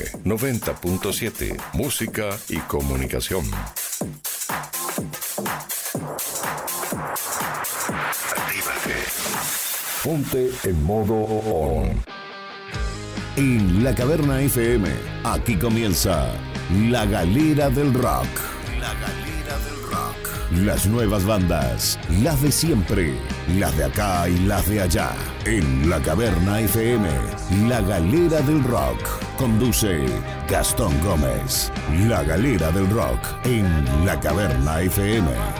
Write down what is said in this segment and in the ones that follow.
FM 90.7. Música y comunicación. Actívate. Ponte en modo on. En la Caverna FM, aquí comienza La Galera del Rock. La Galera del Rock. Las nuevas bandas, las de siempre, las de acá y las de allá. En La Caverna FM, La Galera del Rock. Conduce Gastón Gómez. La Galera del Rock en La Caverna FM.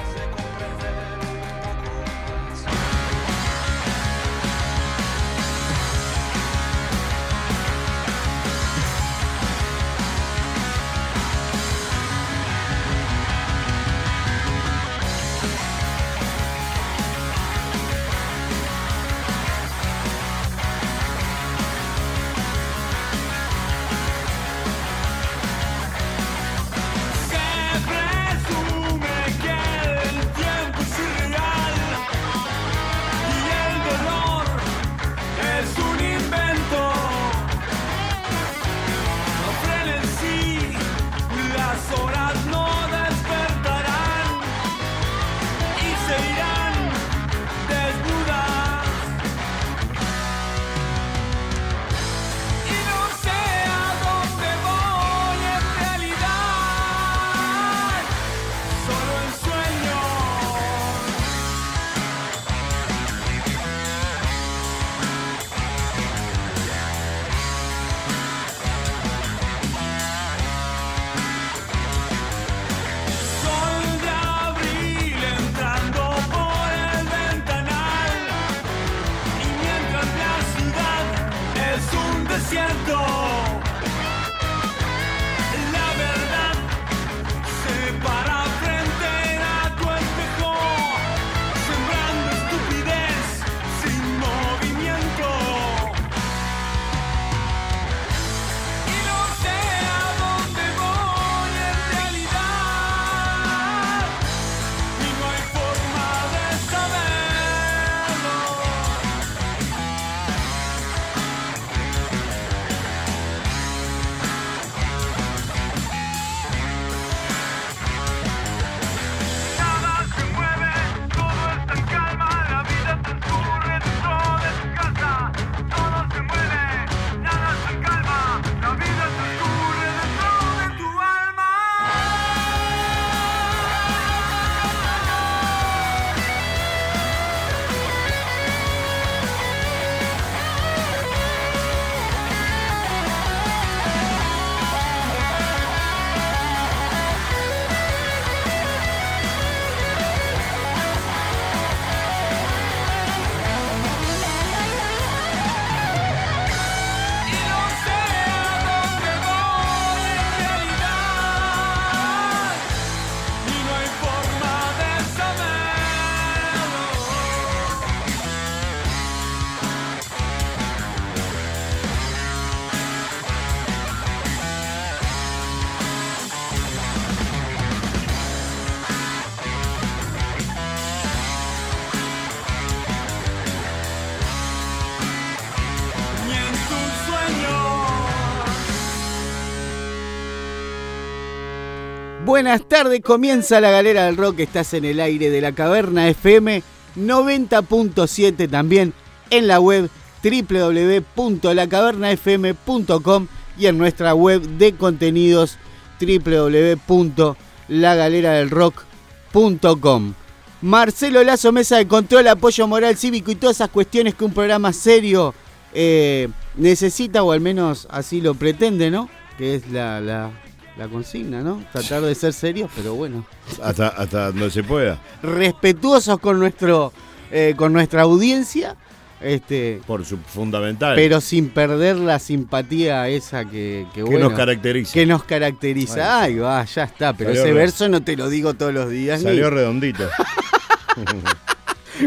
Buenas tardes, comienza la galera del rock, estás en el aire de la caverna FM 90.7 también en la web www.lacavernafm.com y en nuestra web de contenidos www.lagaleradelrock.com. Marcelo Lazo, mesa de control, apoyo moral cívico y todas esas cuestiones que un programa serio eh, necesita, o al menos así lo pretende, ¿no? Que es la, la- la consigna, ¿no? Tratar de ser serios, pero bueno. Hasta, hasta donde se pueda. Respetuosos con nuestro eh, con nuestra audiencia, este, Por su fundamental. pero sin perder la simpatía esa que, que, que bueno, nos caracteriza. que nos caracteriza. Ay, va, ya está, pero Salió ese verso no te lo digo todos los días. ni- Salió redondito.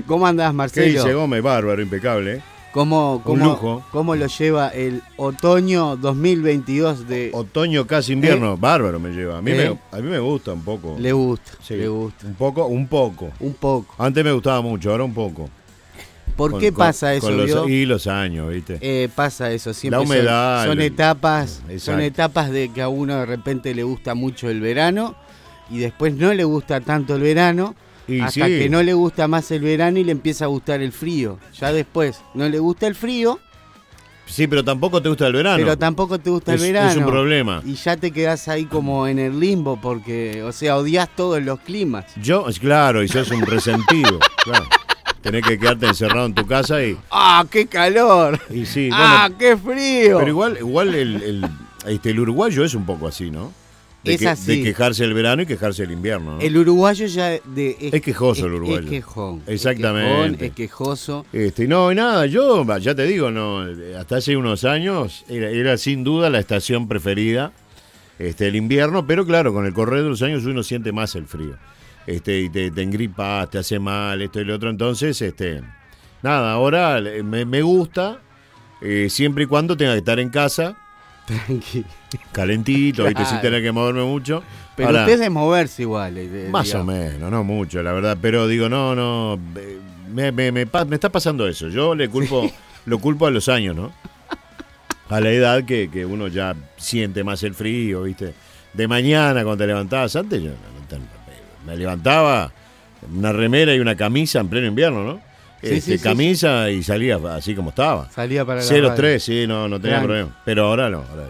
¿Cómo andás, ¿Qué Marcelo? dice Gómez? Bárbaro, impecable. ¿eh? ¿Cómo, cómo, lujo. ¿Cómo lo lleva el otoño 2022 de... Otoño casi invierno. Bárbaro me lleva. A mí, ¿Eh? me, a mí me gusta un poco. Le gusta, Sí. le gusta. Un poco, un poco. Un poco. Antes me gustaba mucho, ahora un poco. ¿Por Con- qué con- pasa eso, con los- y los años, ¿viste? Eh, pasa eso, siempre La son- humedad, son, etapas, son etapas de que a uno de repente le gusta mucho el verano y después no le gusta tanto el verano Y hasta sí. que no le gusta más el verano y le empieza a gustar el frío. Ya después no le gusta el frío, Sí, pero tampoco te gusta el verano. pero tampoco te gusta es, el verano. es un problema. Y ya te quedas ahí como en el limbo porque, o sea, odias todos los climas. Yo, claro, y sos un resentido. claro. Tenés que quedarte encerrado en tu casa y, ¡Ah, qué calor! y sí, ¡Ah, bueno, qué frío! pero igual, igual el, el, este, el uruguayo es un poco así, ¿no? De, Es que- así. de quejarse el verano y quejarse el invierno, ¿no? El uruguayo ya de, Es quejoso el es- uruguayo. Es quejón. Exactamente. Es, quejón, es quejoso. Este, no, y nada, yo ya te digo, no, hasta hace unos años era, era sin duda la estación preferida, este, el invierno, pero claro, con el correr de los años uno siente más el frío. Este, y te, te engripas, te hace mal, esto y lo otro. Entonces, este, nada, ahora me, me gusta, eh, siempre y cuando tenga que estar en casa, Tranqui. calentito, ¿viste? sin Claro. tener que moverme mucho. Pero Ahora, usted es moverse igual. eh, más digamos. o menos, no mucho, la verdad. Pero digo, no, no. eh, Me, me- me está pasando eso. Yo le culpo, lo culpo a los años, ¿no? A la edad que, que uno ya siente más el frío, ¿viste? De mañana cuando te levantabas, antes yo me levantaba una remera y una camisa en pleno invierno, ¿no? Sí, Este, sí, camisa y salía así como estaba. Salía para la 0-3, radio. sí, no, no tenía problema. Pero ahora no, ahora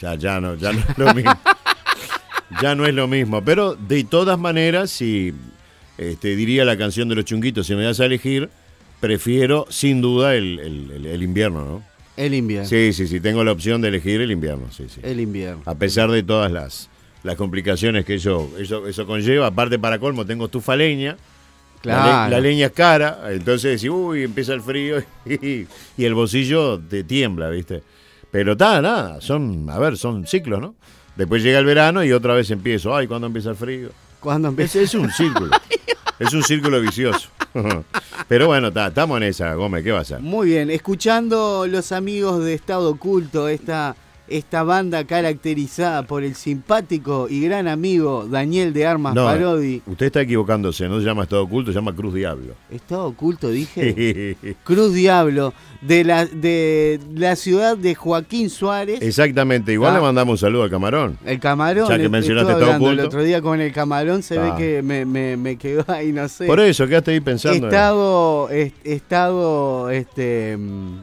ya, ya no, ya no es lo mismo. ya no es lo mismo. Pero de todas maneras, si este, diría la canción de los chunguitos, si me das a elegir, prefiero sin duda el, el- el- el invierno, ¿no? El invierno. Sí, sí, sí, tengo la opción de elegir el invierno, sí, sí. El invierno. A pesar de todas las, las complicaciones que eso, eso, eso conlleva, aparte para colmo tengo estufa leña. Claro. la leña es cara, entonces decís, uy, empieza el frío y, y el bolsillo te tiembla, ¿viste? Pero está, nada, son, a ver, son ciclos, ¿no? Después llega el verano y otra vez empiezo, ay, ¿cuándo empieza el frío? Cuando Es, empecé. es un círculo, es un círculo vicioso. Pero bueno, estamos en esa, Gómez, ¿qué va a ser? Muy bien, escuchando los amigos de Estado Oculto, esta, esta banda caracterizada por el simpático y gran amigo Daniel de Armas No, Parodi. usted está equivocándose, no se llama Estado Oculto, se llama Cruz Diablo. Estado Oculto, dije. Cruz Diablo, de la, de la ciudad de Joaquín Suárez. Exactamente, igual Ah. le mandamos un saludo al camarón. El camarón. Ya que mencionaste Estado hablando el Oculto. otro día con el camarón, se Ah. ve que me, me, me quedó ahí, no sé. Por eso, quedaste ahí pensando. en- Estado, est- estado este, mm,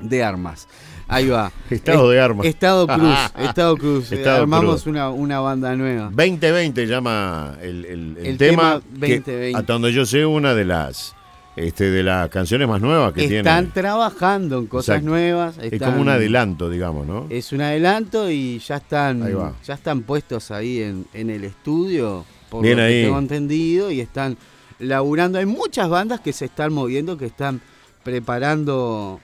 de armas. Ahí va. Estado Est- de armas. Estado Cruz. Estado Cruz. Estado Armamos Cruz. Una, una banda nueva. 2020 llama el, el- el El tema, tema que, 2020. hasta donde yo sé una de las este de las canciones más nuevas que Están tiene trabajando en cosas Exacto. nuevas. es están- como un adelanto digamos no Es un adelanto y ya están, ya están puestos ahí en, en el estudio, por Bien lo que ahí. tengo entendido, y están laburando. Hay muchas bandas que se están moviendo, que están preparando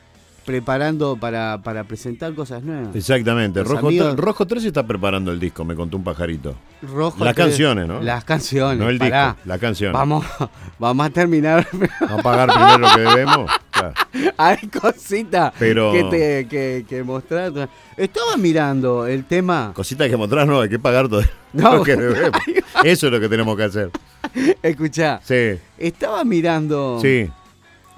preparando para, para presentar cosas nuevas. exactamente Los Rojo, amigos- tre- Rojo 3 está preparando el disco me contó un pajarito Rojo Las canciones, ¿no? Las canciones. no el pará. disco la canción Vamos, vamos a terminar. vamos a pagar primero lo que debemos Claro. Hay cositas Pero- que te que, que mostrar. Estaba mirando el tema. cositas que mostrar no hay que pagar todo No. lo que debemos eso es lo que tenemos que hacer Escuchá, sí estaba mirando. sí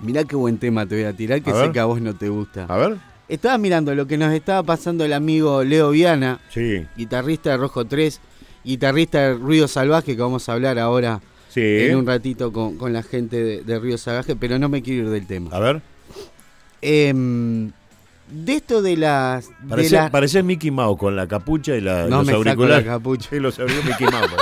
Mirá qué buen tema te voy a tirar, que A sé ver. que a vos no te gusta. a ver Estaba mirando lo que nos estaba pasando el amigo Leo Viana, sí guitarrista de Rojo 3, guitarrista de Ruido Salvaje, que vamos a hablar ahora sí en un ratito con, con la gente de, de Ruido Salvaje, pero no me quiero ir del tema. a ver Em, de esto de las... las- parece Mickey Mouse con la capucha y la, No los me saco auriculares. la capucha. Sí, los auriculares Mickey Mouse.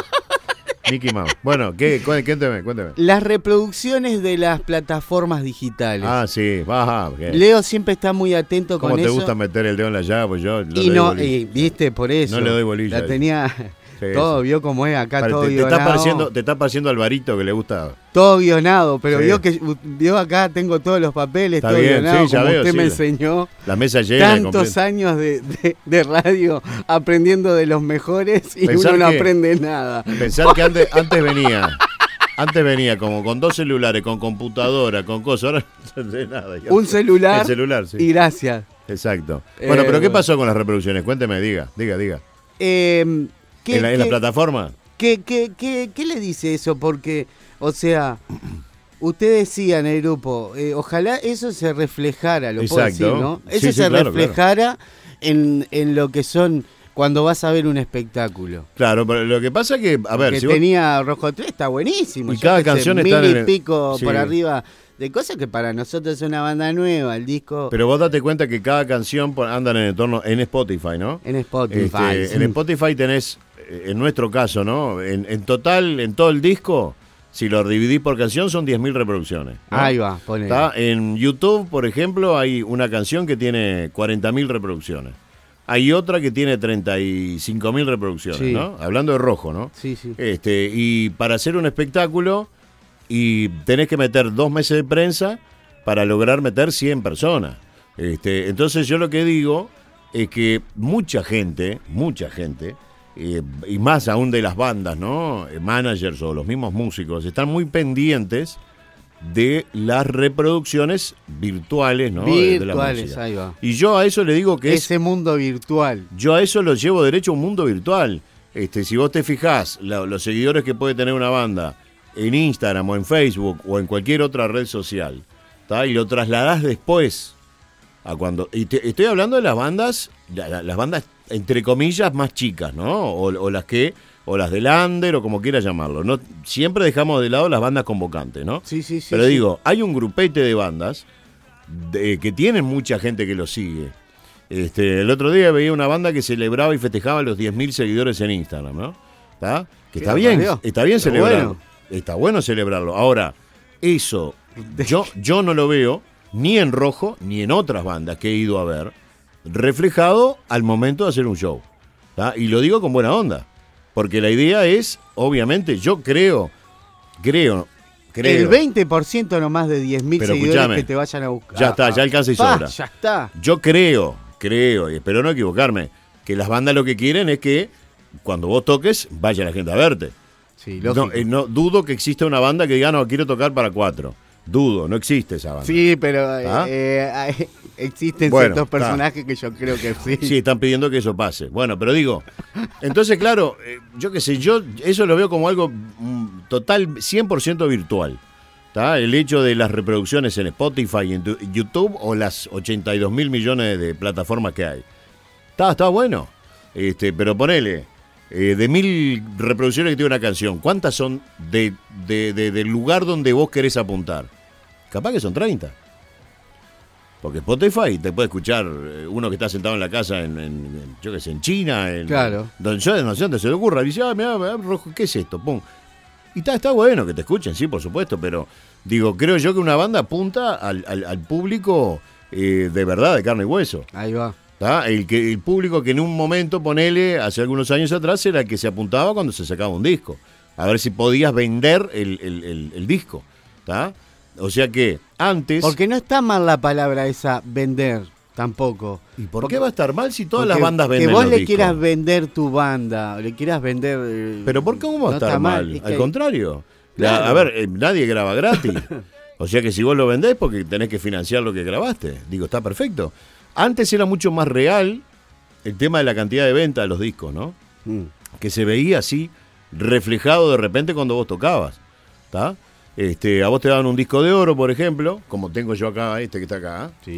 Mickey Mouse. Bueno, ¿qué? Cu- Cuénteme, cuénteme. las reproducciones de las plataformas digitales. Ah, sí, baja. Leo siempre está muy atento ¿Cómo con te eso. gusta meter el dedo en la llave? Pues yo no y doy no, viste, por eso. No le doy bolilla La eso. tenía Todo, vio cómo es acá, Pare- todo te, te está guionado. pareciendo, te está pareciendo Alvarito que le gusta. Todo guionado, pero Sí. vio que vio acá, tengo todos los papeles, Está todo bien, guionado, sí, como veo, usted sí. me enseñó. La mesa llena. Tantos años de, de- de radio aprendiendo de los mejores y Pensar uno no que- aprende nada. Pensar que antes, antes venía. Antes venía como con dos celulares, con computadora, con cosas. Ahora no sé nada. Un celular, El celular, sí. y gracias. Exacto. Eh, Bueno, pero ¿qué pasó con las reproducciones? Cuénteme, diga, diga, diga. Eh, ¿qué, ¿En la, en la qué- plataforma? qué- qué- qué- qué le dice eso? Porque, o sea, usted decía en el grupo, eh, ojalá eso se reflejara, lo puedo Exacto. decir, ¿no? Eso sí, se claro, reflejara En, en lo que son cuando vas a ver un espectáculo. Claro, pero lo que pasa que, a ver, que si vos- tenía Rojo 3 está buenísimo. Y cada sé, canción mil está en y pico sí. por arriba de cosas que para nosotros es una banda nueva, el disco pero vos date cuenta que cada canción andan en el entorno en Spotify, ¿no? en Spotify. Este, sí. En Spotify tenés, en nuestro caso, ¿no? En, en total, en todo el disco, si lo dividís por canción, son 10.000 reproducciones. ¿no? Ahí va, pone. ¿Está? En YouTube, por ejemplo, hay una canción que tiene 40.000 reproducciones. Hay otra que tiene 35.000 reproducciones, Sí. ¿no? Hablando de rojo, ¿no? Sí, sí. Este, y para hacer un espectáculo, y tenés que meter dos meses de prensa para lograr meter 100 personas. Este, entonces yo lo que digo es que mucha gente, mucha gente, eh, y más aún de las bandas, ¿no? Managers o los mismos músicos, están muy pendientes de las reproducciones virtuales, ¿no? De- de la Virtuales, ahí va. Y yo a eso le digo que es Ese mundo virtual. yo a eso lo llevo derecho a un mundo virtual. Este, si vos te fijás, la- los seguidores que puede tener una banda en Instagram o en Facebook o en cualquier otra red social, ¿tá? y lo trasladás después a cuando. Y te- estoy hablando de las bandas, la- la- las bandas entre comillas más chicas, ¿no? O, o las que, o las del under o como quieras llamarlo. No, siempre dejamos de lado las bandas convocantes, ¿no? Sí, sí, sí. Pero sí. digo, hay un grupete de bandas de- que tienen mucha gente que los sigue. Este, el otro día veía una banda que celebraba y festejaba los 10.000 seguidores en Instagram, ¿no? ¿Está? Que está bien, está bien Está celebrarlo. bueno. Está bueno celebrarlo. Ahora, eso yo, yo no lo veo ni en rojo ni en otras bandas que he ido a ver reflejado al momento de hacer un show. ¿tá? Y lo digo con buena onda. Porque la idea es, obviamente, yo creo, creo, creo. El 20% nomás de 10.000 Pero seguidores que te vayan a buscar. ya está, ya alcanza y Pa, sobra. Ya está. Yo creo, creo, y espero no equivocarme, que las bandas lo que quieren es que cuando vos toques, vaya la gente a verte. Sí. No, eh, no dudo que exista una banda que diga, no, quiero tocar para cuatro. Dudo, no existe esa banda. Sí, pero eh, ¿Ah? eh, existen Bueno, ciertos está. personajes que yo creo que sí. Sí, están pidiendo que eso pase. Bueno, pero digo, entonces, claro, eh, yo qué sé, yo eso lo veo como algo mm, total, 100% virtual. ¿tá? El hecho de las reproducciones en Spotify y en tu- YouTube o las 82 mil millones de plataformas que hay. Está, está bueno. Este, pero ponele, eh, de mil reproducciones que tiene una canción, ¿cuántas son de, de- de- del lugar donde vos querés apuntar? Capaz que son 30. Porque Spotify te puede escuchar eh, uno que está sentado en la casa en, en- en, yo qué sé, en China, en, Claro. donde yo no sé dónde se le ocurra, y dice, ah, mirá, mirá, rojo, ¿qué es esto? Pum. Y está, está bueno que te escuchen, sí, por supuesto, pero digo, creo yo que una banda apunta al, al- al público eh, de verdad, de carne y hueso. Ahí va. ¿Tá? El, que, el público que en un momento, ponele, hace algunos años atrás, era el que se apuntaba cuando se sacaba un disco. A ver si podías vender el, el- el- el disco. ¿tá? O sea que antes... Porque no está mal la palabra esa vender tampoco. ¿Y por Porque- qué va a estar mal si todas las bandas venden Que vos los le discos? quieras vender tu banda, o le quieras vender. eh, Pero ¿por qué cómo va a no estar mal? es Al contrario. La- a ver, eh, nadie graba gratis. o sea que si vos lo vendés porque tenés que financiar lo que grabaste. Digo, está perfecto. Antes era mucho más real el tema de la cantidad de venta de los discos, ¿no? Mm. que se veía así reflejado de repente cuando vos tocabas. ¿Está? Este, a vos te daban un disco de oro, por ejemplo, como tengo yo acá, este que está acá. Sí.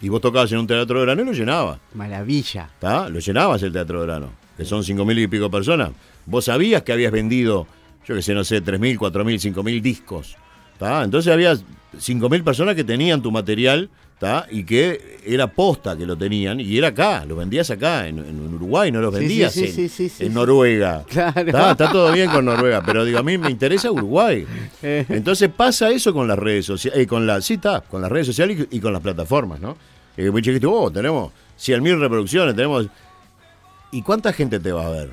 Y vos tocabas en un teatro de verano y lo llenabas. Maravilla. ¿está? Lo llenabas el teatro de verano, que son cinco mil y pico personas. Vos sabías que habías vendido, yo que sé, no sé, tres mil, cuatro mil, cinco mil discos. ¿está? Entonces había cinco mil personas que tenían tu material y que era posta que lo tenían y era acá, lo vendías acá, en, en Uruguay, no lo Sí, sí, vendías sí, en, sí. Noruega. Claro. ¿Está? Está todo bien con Noruega, pero digo, a mí me interesa Uruguay. Eh. Entonces pasa eso con las redes sociales, eh, con la, sí con las redes sociales y, y con las plataformas, ¿no? Eh, muy chiquito, oh, tenemos 100.000 reproducciones, tenemos... ¿Y cuánta gente te va a ver?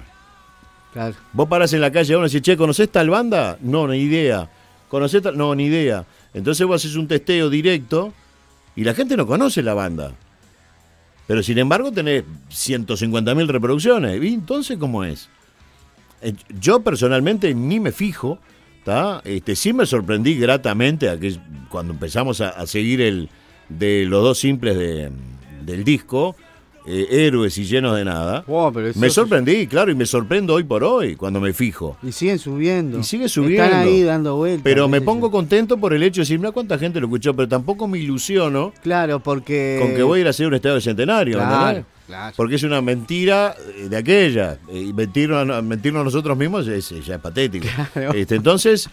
Claro. Vos parás en la calle y uno dice, che, ¿conocés tal banda? No, ni idea. ¿Conocés tal? No, ni idea. Entonces vos haces un testeo directo y la gente no conoce la banda. Pero sin embargo tenés 150.000 reproducciones. ¿Y entonces cómo es? Eh, Yo personalmente ni me fijo. Este, sí me sorprendí gratamente a cuando empezamos a, seguir el de los dos simples de- del disco, eh, héroes y llenos de nada, pero me es- sorprendí, claro, y me sorprendo hoy por hoy cuando me fijo. Y siguen subiendo. Y sigue subiendo. Están ahí dando vueltas. Pero me pongo yo. contento por el hecho de decir, mira cuánta gente lo escuchó, pero tampoco me ilusiono Claro, porque. con que voy a ir a hacer un estadio de centenario. Claro, claro. Porque es una mentira eh, de aquella. eh, Y mentirnos, mentirnos nosotros mismos es, ya es patético. Claro. Este, entonces,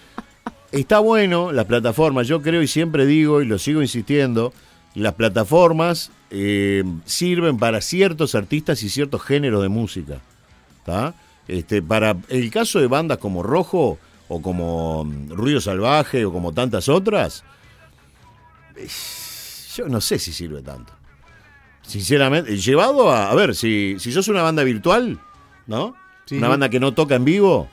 está bueno las plataformas. Yo creo y siempre digo y lo sigo insistiendo, las plataformas eh, sirven para ciertos artistas y ciertos géneros de música. ¿tá? Este, para el caso de bandas como Rojo o como mm, Ruido Salvaje o como tantas otras, eh, yo no sé si sirve tanto. Sinceramente, llevado a, a ver, si, si sos una banda virtual, ¿no? Sí. Una banda que no toca en vivo,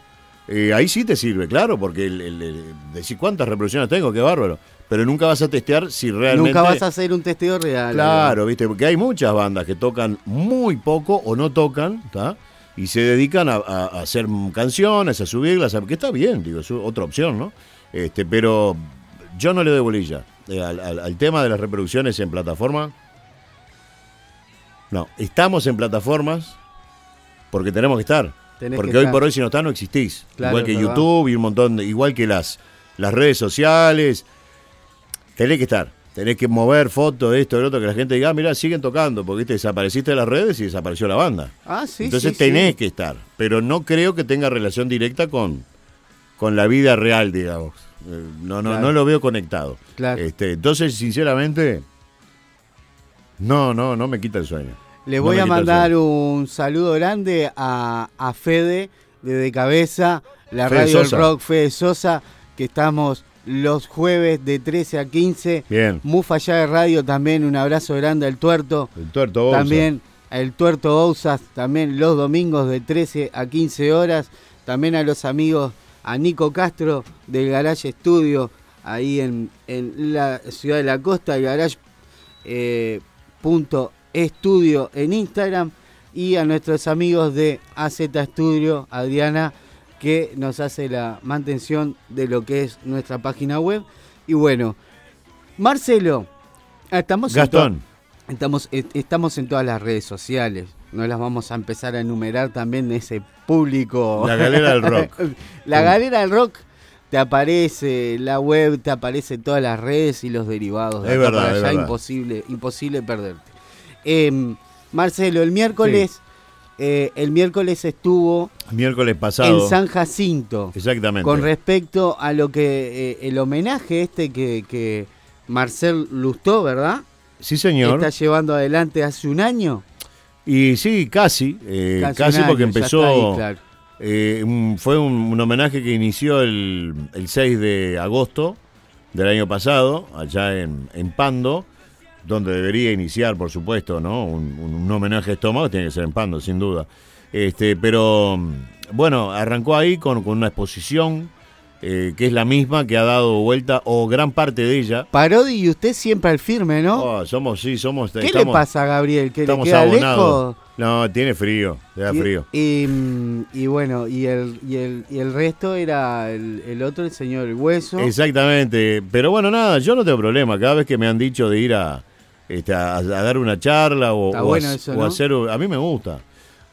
eh, ahí sí te sirve, claro, porque el, el- el- decir cuántas reproducciones tengo, qué bárbaro. Pero nunca vas a testear si realmente. Nunca vas a hacer un testeo real. Claro, viste, porque hay muchas bandas que tocan muy poco o no tocan, ¿tá? Y se dedican a, a- a hacer canciones, a subirlas, a- que está bien, digo, es otra opción, ¿no? Este, pero yo no le doy bolilla eh, al, al- al tema de las reproducciones en plataforma. No, estamos en plataformas porque tenemos que estar. Tenés porque que hoy estar. por hoy si no estás no existís. Claro, igual que. YouTube y un montón, de- igual que las, las redes sociales. Tenés que estar. Tenés que mover fotos de esto, de lo otro, que la gente diga, ah, mirá, siguen tocando, porque ¿viste? desapareciste de las redes y desapareció la banda. Ah, sí. Entonces sí, tenés sí. que estar. Pero no creo que tenga relación directa con, con la vida real, digamos. Eh, No, no, Claro. no lo veo conectado. Claro. Este, entonces, sinceramente, no, no, no me quita el sueño. Le voy a mandar un saludo grande a, a Fede de Cabeza, la Fede radio del rock Fede Sosa, que estamos los jueves de 13 a 15. Bien. Mufa ya de radio también, un abrazo grande al tuerto. El tuerto Bouza. También el tuerto Bouzas, también los domingos de 13 a 15 horas. También a los amigos, a Nico Castro del Garage Studio, ahí en, en la ciudad de la costa, el eh, punto estudio en Instagram. Y a nuestros amigos de AZ Studio, Adriana, que nos hace la mantención de lo que es nuestra página web. Y bueno, Marcelo, ah, estamos en Gastón. Estamos, est- estamos en todas las redes sociales. No las vamos a empezar a enumerar también de ese público. La galera del rock. la galera del rock te aparece, la web te aparece todas las redes y los derivados. de Es verdad, es verdad. imposible, imposible perderte. Em, Marcelo, el miércoles, eh, el miércoles estuvo Miércoles pasado. en San Jacinto. Exactamente. Con respecto a lo que eh, el homenaje este que, que Marcel Lustó, ¿verdad? Sí, señor. Está llevando adelante hace un año. Y sí, casi. eh, Casi porque empezó. está ahí, claro. eh, un- fue un, un homenaje que inició el, el 6 de agosto del año pasado, allá en, en Pando, donde debería iniciar, por supuesto, ¿no? Un, homenaje a estómago tiene que ser en Pando, sin duda. Este, pero bueno, arrancó ahí con, con una exposición eh, que es la misma que ha dado vuelta, o gran parte de ella. Parodi y usted siempre al firme, ¿no? Oh, somos, sí, somos. ¿Qué le pasa a Gabriel? ¿Que le Estamos queda lejos? No, tiene frío, le da frío. Y, mm, y bueno, y el, y el, y el resto era el, el otro, el señor El Hueso. Exactamente, pero bueno, nada, yo no tengo problema. Cada vez que me han dicho de ir a, este, a, a dar una charla o, Está o bueno a- eso, o ¿no? hacer, a mí me gusta,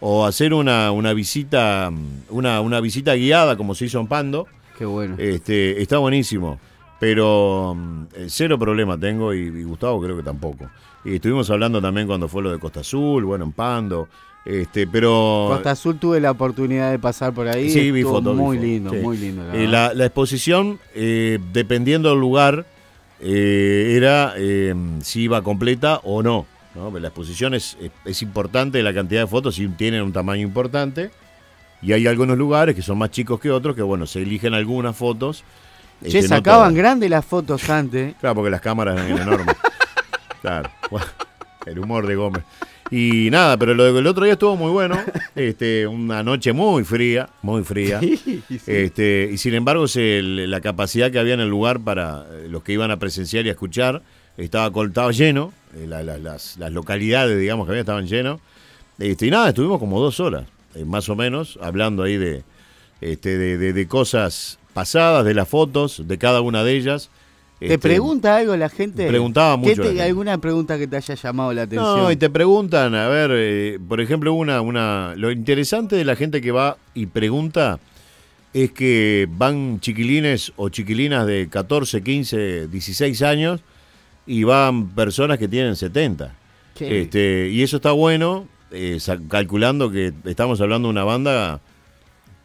o hacer una, una visita, una, una visita guiada como se hizo en Pando, Qué bueno. este, está buenísimo. Pero eh, cero problema tengo y, y Gustavo creo que tampoco. Y estuvimos hablando también cuando fue lo de Costa Azul, bueno, en Pando. Este, pero Costa Azul tuve la oportunidad de pasar por ahí. Sí, vi fotos. Muy lindo, muy lindo. la Eh, la exposición, eh, dependiendo del lugar, eh, era eh, si iba completa o no. ¿no? La exposición es, es- es importante, la cantidad de fotos sí tienen un tamaño importante. Y hay algunos lugares que son más chicos que otros que, bueno, se eligen algunas fotos. Che, este, sacaban grandes las fotos antes. Claro, porque las cámaras eran enormes. claro. El humor de Gómez. Y nada, pero lo del otro día estuvo muy bueno. Este, una noche muy fría, muy fría. Este, y sin embargo, se- la capacidad que había en el lugar para eh, los que iban a presenciar y a escuchar estaba coltado lleno. eh, la- la- las, las localidades, digamos, que había estaban llenos. Este, y nada, estuvimos como dos horas, eh, más o menos, hablando ahí de, este, de, de- de cosas pasadas, de las fotos, de cada una de ellas. ¿Te Este, pregunta algo la gente? Preguntaba ¿Qué mucho te- la gente. ¿Alguna pregunta que te haya llamado la atención? No, y te preguntan, a ver, eh, por ejemplo, una, una. Lo interesante de la gente que va y pregunta es que van chiquilines o chiquilinas de 14, 15, 16 años y van personas que tienen 70. Qué- Este, y eso está bueno, eh, calculando que estamos hablando de una banda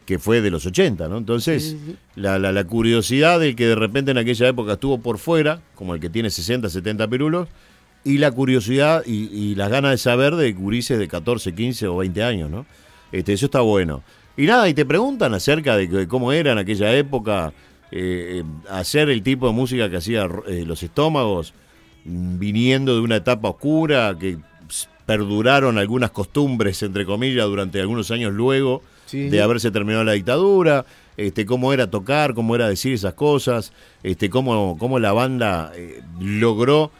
que fue de los 80, ¿no? Entonces. La, la- la curiosidad del que de repente en aquella época estuvo por fuera, como el que tiene 60, 70 pirulos, y la curiosidad y, y las ganas de saber de gurises de 14, 15 o 20 años, ¿no? Este, eso está bueno. Y nada, y te preguntan acerca de, de cómo era en aquella época eh, eh, hacer el tipo de música que hacía eh, Los Estómagos, mm, viniendo de una etapa oscura, que perduraron algunas costumbres, entre comillas, durante algunos años luego De haberse terminado la dictadura, este, cómo era tocar, cómo era decir esas cosas, este, cómo, cómo la banda eh, logró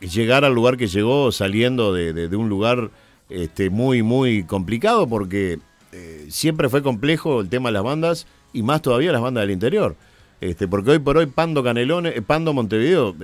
llegar al lugar que llegó saliendo de, de- un lugar este, muy, muy complicado, porque eh, siempre fue complejo el tema de las bandas, y más todavía las bandas del interior. Este, porque hoy por hoy Pando Canelones, eh, Pando Montevideo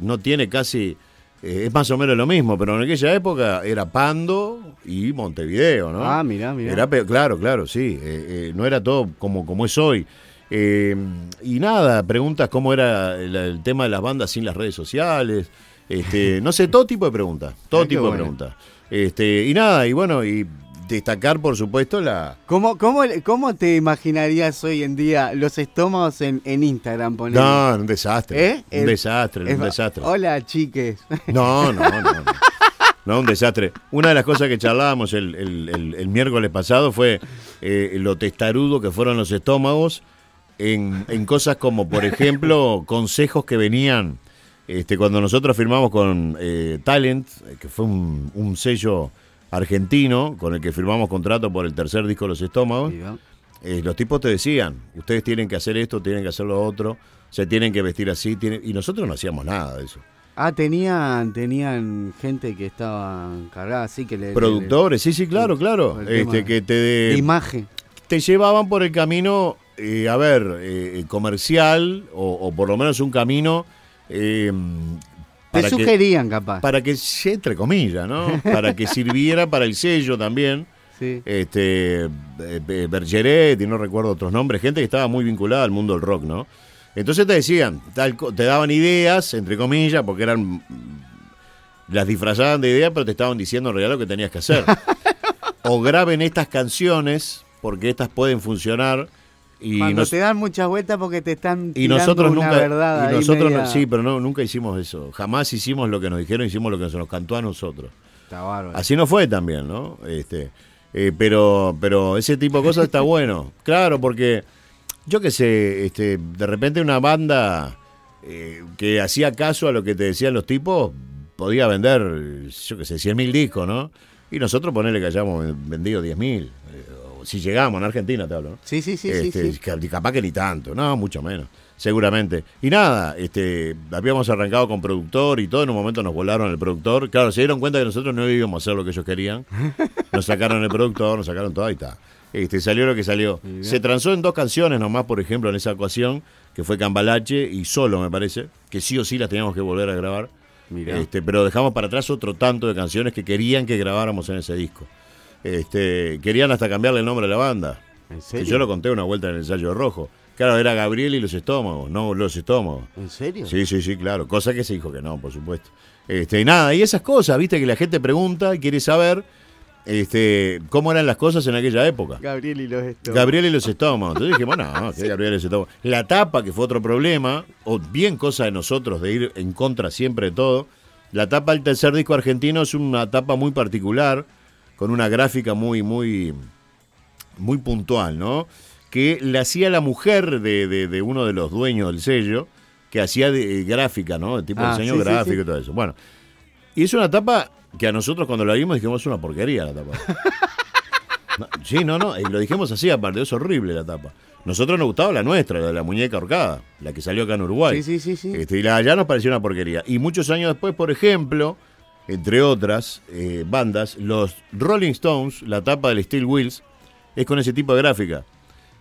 no tiene casi, eh, es más o menos lo mismo, pero en aquella época era Pando y Montevideo, ¿no? Ah, mirá, mirá. Era claro, claro, sí. eh, eh, no era todo como, como es hoy. Y nada, preguntas cómo era el, el tema de las bandas sin las redes sociales. Este, no sé, todo tipo de preguntas. Todo tipo de preguntas. Este, y nada, y bueno, y destacar, por supuesto, la. ¿Cómo, cómo, cómo te imaginarías hoy en día los estómagos en, en Instagram? ponele? No, un desastre. ¿Eh? Un El- desastre, Es un desastre. Hola, chiques. No, no, no. No, No, un desastre. Una de las cosas que charlábamos el, el- el- el miércoles pasado fue eh, lo testarudo que fueron los estómagos en, en cosas como, por ejemplo, consejos que venían este, cuando nosotros firmamos con eh, Talent, eh, que fue un, un sello argentino con el que firmamos contrato por el tercer disco de Los Estómagos. Eh, los tipos te decían, ustedes tienen que hacer esto, tienen que hacer lo otro, se tienen que vestir así, tienen... y nosotros no hacíamos nada de eso. Ah, tenían, tenían gente que estaba encargada, así que le... Productores, sí, sí, claro, claro. el Este, que de- de te, imagen. te llevaban por el camino, eh, a ver, eh, comercial, o, o por lo menos un camino Te para que, sugerían, capaz. para que, entre comillas, ¿no? Para que sirviera para el sello también. Sí. Este, eh, eh, Bergeret, y no recuerdo otros nombres, gente que estaba muy vinculada al mundo del rock, ¿no? Entonces te decían, tal te daban ideas, entre comillas, porque eran. mm, Las disfrazaban de ideas, pero te estaban diciendo en realidad lo que tenías que hacer. o graben estas canciones, porque estas pueden funcionar. Y, Cuando nos- te dan muchas vueltas porque te están y nosotros una nunca. verdad y nosotros media- sí, pero no, nunca hicimos eso. Jamás hicimos lo que nos dijeron, hicimos lo que se nos cantó a nosotros. Está bárbaro. Así no fue también, ¿no? Este, eh, pero, pero ese tipo de cosas está bueno. Claro, porque yo qué sé, este, de repente una banda eh, que hacía caso a lo que te decían los tipos podía vender, yo qué sé, 100 mil discos, ¿no? Y nosotros ponerle que hayamos vendido 10 mil. eh, si llegamos, en Argentina te hablo, ¿no? Sí, sí, sí, sí, Este, sí. ca- Capaz que ni tanto, no, mucho menos, seguramente. Y nada, este, habíamos arrancado con productor y todo, en un momento nos volaron el productor. Claro, se dieron cuenta que nosotros no íbamos a hacer lo que ellos querían. Nos sacaron el productor, nos sacaron todo, ahí está. Este, salió lo que salió. Se transó en dos canciones nomás, por ejemplo, en esa ocasión, que fue Cambalache y Solo, me parece, que sí o sí las teníamos que volver a grabar. Mirá. Este, pero dejamos para atrás otro tanto de canciones que querían que grabáramos en ese disco. Este, querían hasta cambiarle el nombre a la banda. ¿En Que serio? yo lo conté una vuelta en el ensayo rojo. Claro, era Gabriel y los estómagos, no los estómagos. ¿En serio? Sí, sí, sí, claro. Cosa que se dijo que no, por supuesto. Este, y nada, y esas cosas, viste, que la gente pregunta y quiere saber este, cómo eran las cosas en aquella época. Gabriel y los estos. Gabriel y los estómagos. Entonces dijimos, no, que Gabriel y los estómagos. La tapa, que fue otro problema, o bien cosa de nosotros de ir en contra siempre de todo. La tapa del tercer disco argentino es una tapa muy particular, con una gráfica muy, muy, muy puntual, ¿no? Que le hacía la mujer de, de- de uno de los dueños del sello, que hacía de, gráfica, ¿no? De tipo Ah, diseño sí, sí, gráfico sí. y todo eso. Bueno, y es una tapa que a nosotros cuando la vimos dijimos, es una porquería la tapa. No, sí, no, no, y lo dijimos así, aparte, es horrible la tapa. Nosotros nos gustaba la nuestra, la de la muñeca ahorcada, la que salió acá en Uruguay. Sí, sí, sí, sí. Este, y la de allá nos pareció una porquería. Y muchos años después, por ejemplo, entre otras eh, bandas, los Rolling Stones, la tapa del Steel Wheels, es con ese tipo de gráfica.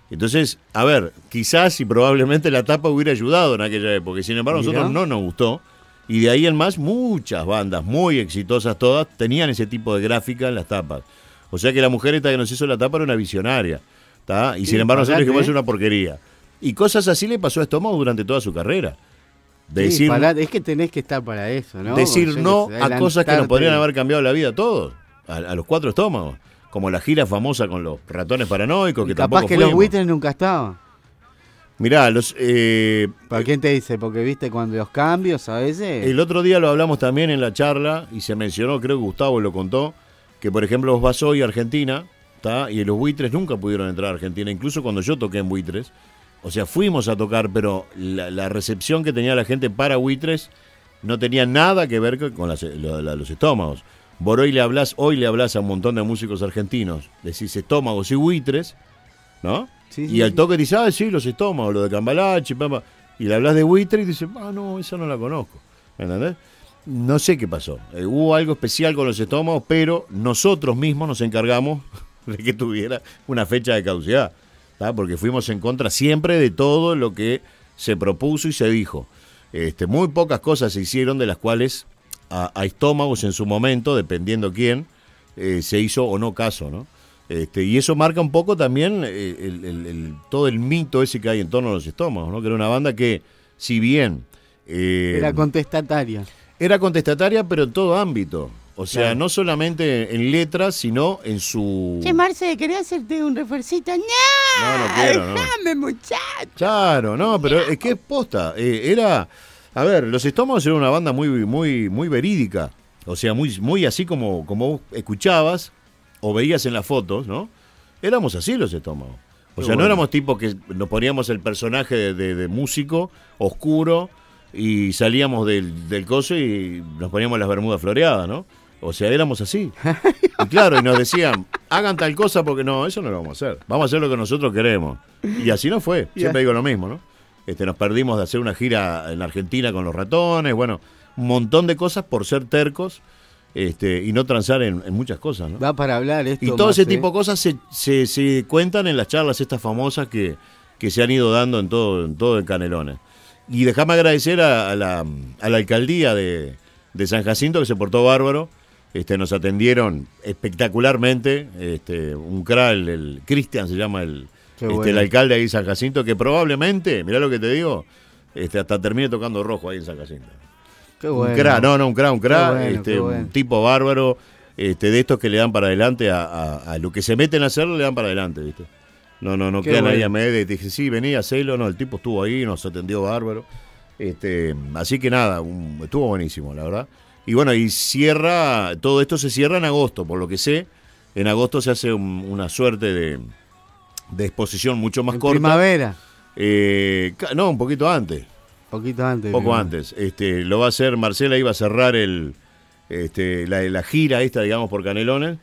Entonces, a ver, quizás y probablemente la tapa hubiera ayudado en aquella época, y sin embargo a nosotros no nos gustó. Y de ahí en más, muchas bandas muy exitosas todas tenían ese tipo de gráfica en las tapas. O sea que la mujer esta que nos hizo la tapa era una visionaria. ¿tá? Y sin embargo nosotros dijimos es ¿eh? una porquería. Y cosas así le pasó a Estómago durante toda su carrera. Sí, decir, es que tenés que estar para eso, ¿no? decir no a cosas que nos podrían haber cambiado la vida a todos, a, a los cuatro estómagos. Como la gira famosa con los ratones paranoicos, Y que capaz tampoco que los buitres nunca estaban. Mirá, los, eh, ¿Para quién te dice? Porque viste cuando los cambios a veces. el otro día lo hablamos también en la charla y se mencionó, creo que Gustavo lo contó, que por ejemplo vos vas hoy a Argentina ¿tá? y los buitres nunca pudieron entrar a Argentina, incluso cuando yo toqué en buitres. O sea, fuimos a tocar, pero la, la recepción que tenía la gente para buitres no tenía nada que ver con las- lo- la- los estómagos. Vos hoy le hablas, hoy le hablas a un montón de músicos argentinos, decís estómagos y buitres, ¿no? Sí, y sí, al toque dice, ah, sí, los estómagos, lo de Cambalache, pam, y le hablas de buitre y dice, ah, no, esa no la conozco. ¿Me entendés? No sé qué pasó. Eh, hubo algo especial con los estómagos, pero nosotros mismos nos encargamos de que tuviera una fecha de caducidad. ¿Tá? Porque fuimos en contra siempre de todo lo que se propuso y se dijo. Este, muy pocas cosas se hicieron de las cuales a, a estómagos en su momento, dependiendo quién, eh, se hizo o no caso, ¿no? Este, y eso marca un poco también eh, el- el- el- todo el mito ese que hay en torno a los estómagos, ¿no? Que era una banda que, si bien eh, Era contestataria. era contestataria, pero en todo ámbito. O sea, Claro. no solamente en letras, sino en su... Che, Marce, quería hacerte un refuercito. ¡No! No, no quiero, no. ¡Déjame, muchacho! Claro, no, pero es que es posta. eh, era, a ver, Los Estómagos era una banda muy, muy, muy verídica. O sea, muy, muy así como, como vos escuchabas o veías en las fotos, ¿no? Éramos así Los Estómagos. O Qué sea, no éramos tipo que nos poníamos el personaje de, de- de músico oscuro y salíamos del, del coso y nos poníamos las bermudas floreadas, ¿no? O sea, éramos así. Y claro, y nos decían, hagan tal cosa porque no, eso no lo vamos a hacer. Vamos a hacer lo que nosotros queremos. Y así no fue. Siempre digo lo mismo, ¿no? Este, nos perdimos de hacer una gira en Argentina con los ratones, bueno, un montón de cosas por ser tercos este, y no transar en, en muchas cosas, ¿no? Va para hablar esto. Y todo ese Marce. tipo de cosas se, se- se cuentan en las charlas estas famosas que, que se han ido dando en todo, en todo el Canelones. Y déjame agradecer a, a la, a la alcaldía de, de San Jacinto que se portó bárbaro. Este, nos atendieron espectacularmente. Este, un crack, el, el Cristian se llama el, este, bueno. el alcalde ahí de San Jacinto, que probablemente, mirá lo que te digo, este, hasta termine tocando rojo ahí en San Jacinto. Qué bueno. Un crack, no, no, un crack, un bueno, este, un tipo bárbaro, este, de estos que le dan para adelante a, a- a lo que se meten a hacer, le dan para adelante, ¿viste? No, no, no Qué quedan ahí a media. Dije, sí, vení, hacelo. No, el tipo estuvo ahí, nos atendió bárbaro. Este, así que nada, un- estuvo buenísimo, la verdad. Y bueno, y cierra, todo esto se cierra en agosto, por lo que sé. En agosto se hace un- una suerte de, de exposición mucho más En corta. primavera. Eh, no, un poquito antes. Poquito antes. Poco primavera. antes. Este, lo va a hacer, Marcela iba a cerrar el, este, la, la gira esta, digamos, por Canelones,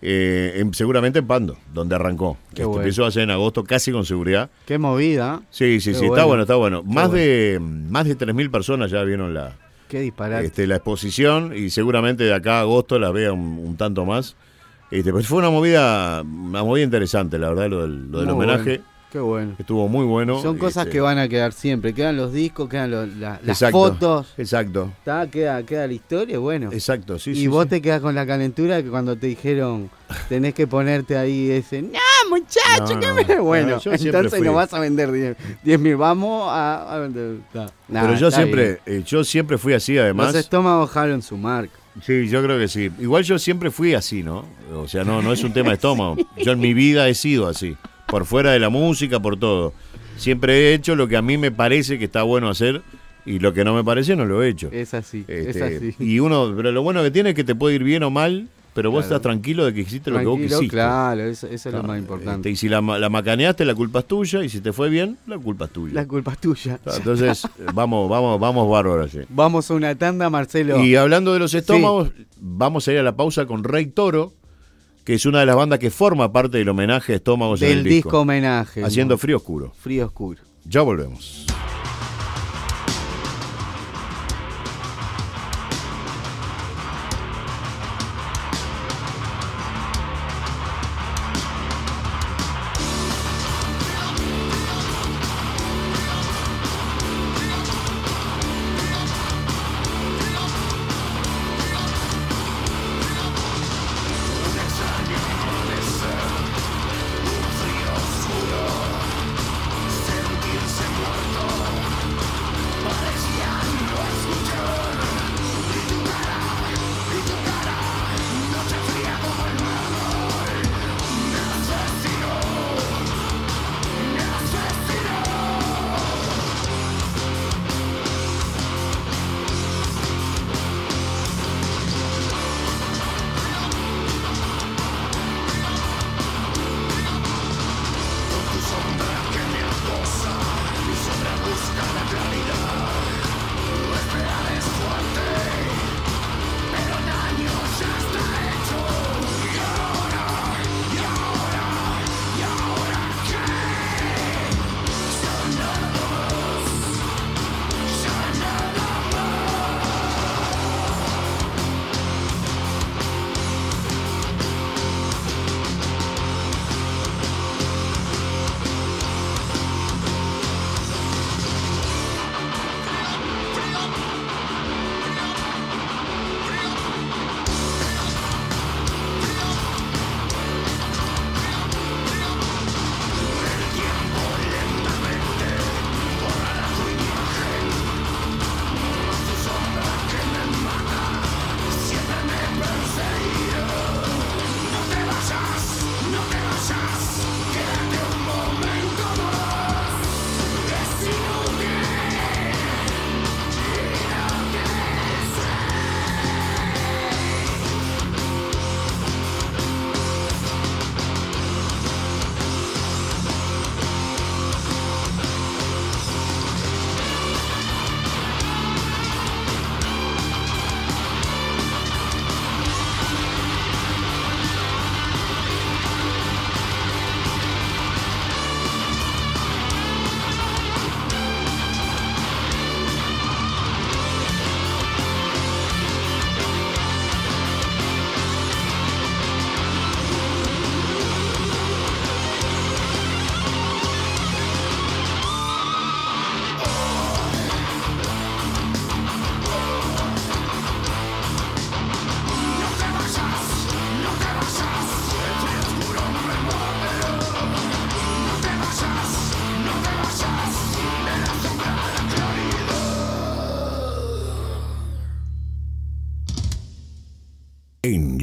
eh, en- seguramente en Pando, donde arrancó. Qué Este, bueno. Empezó a hacer en agosto, casi con seguridad. Qué movida. Sí, sí, Qué sí, está bueno. está bueno. Más bueno. de más de 3.000 personas ya vieron la, Qué disparate. este, la exposición y seguramente de acá a agosto la vean un, un tanto más. Este, pues fue una movida, una movida interesante, la verdad, lo del, lo del homenaje. bueno. Qué bueno. Estuvo muy bueno. Son cosas este, que van a quedar siempre. Quedan los discos, quedan los- la- las exacto, fotos. Exacto, ¿tá? Queda, queda la historia, bueno. exacto, sí, y sí, vos sí. te quedas con la calentura que cuando te dijeron tenés que ponerte ahí ese. ¡No, muchacho! No, ¿qué no. me-". Bueno, No, entonces no vas a vender 10 mil. Vamos a, a vender. Nah, Pero yo está siempre, eh, yo siempre fui así, además. Los estómagos jalan su marca. Sí, yo creo que sí. Igual yo siempre fui así, ¿no? O sea, no, no es un tema de estómago. Yo en mi vida he sido así. Por fuera de la música, por todo. Siempre he hecho lo que a mí me parece que está bueno hacer y lo que no me parece no lo he hecho. Es así, es Este, así. Y uno, pero lo bueno que tiene es que te puede ir bien o mal, pero vos Claro. estás tranquilo de que hiciste lo que vos quisiste. claro, eso, eso es lo más este, importante. y si la, ma- la macaneaste, la culpa es tuya, y si te fue bien, la culpa es tuya. La culpa es tuya. Entonces, vamos, vamos, vamos bárbaro así. Vamos a una tanda, Marcelo. Y hablando de los estómagos, vamos a ir a la pausa con Rey Toro, que es una de las bandas que forma parte del homenaje estómagos en del el disco, disco. homenaje. haciendo ¿no? frío oscuro. frío oscuro. Ya volvemos.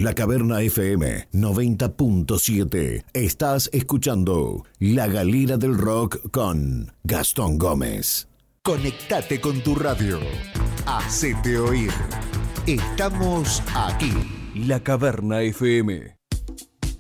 La Caverna FM 90.7 estás escuchando La Galera del Rock con Gastón Gómez. Conectate con tu radio. Hacete oír. Estamos aquí. La Caverna FM.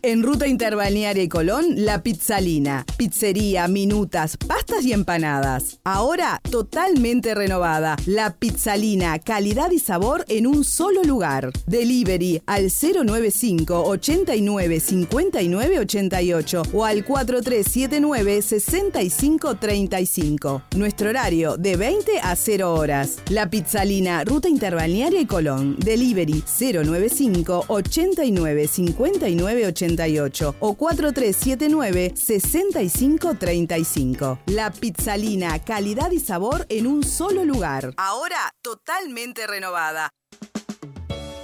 En Ruta Interbalnearia y Colón, La Pizzalina. Pizzería, minutas, y empanadas. Ahora totalmente renovada. La Pizzalina, calidad y sabor en un solo lugar. Delivery al 095 89 59 88 o al 4379 65 35. Nuestro horario de 20 a 0 horas. La Pizzalina, Ruta Interbalnearia y Colón. Delivery 095 89 59 88 o 4379-6535. La Pizzalina, calidad y sabor en un solo lugar. Ahora totalmente renovada.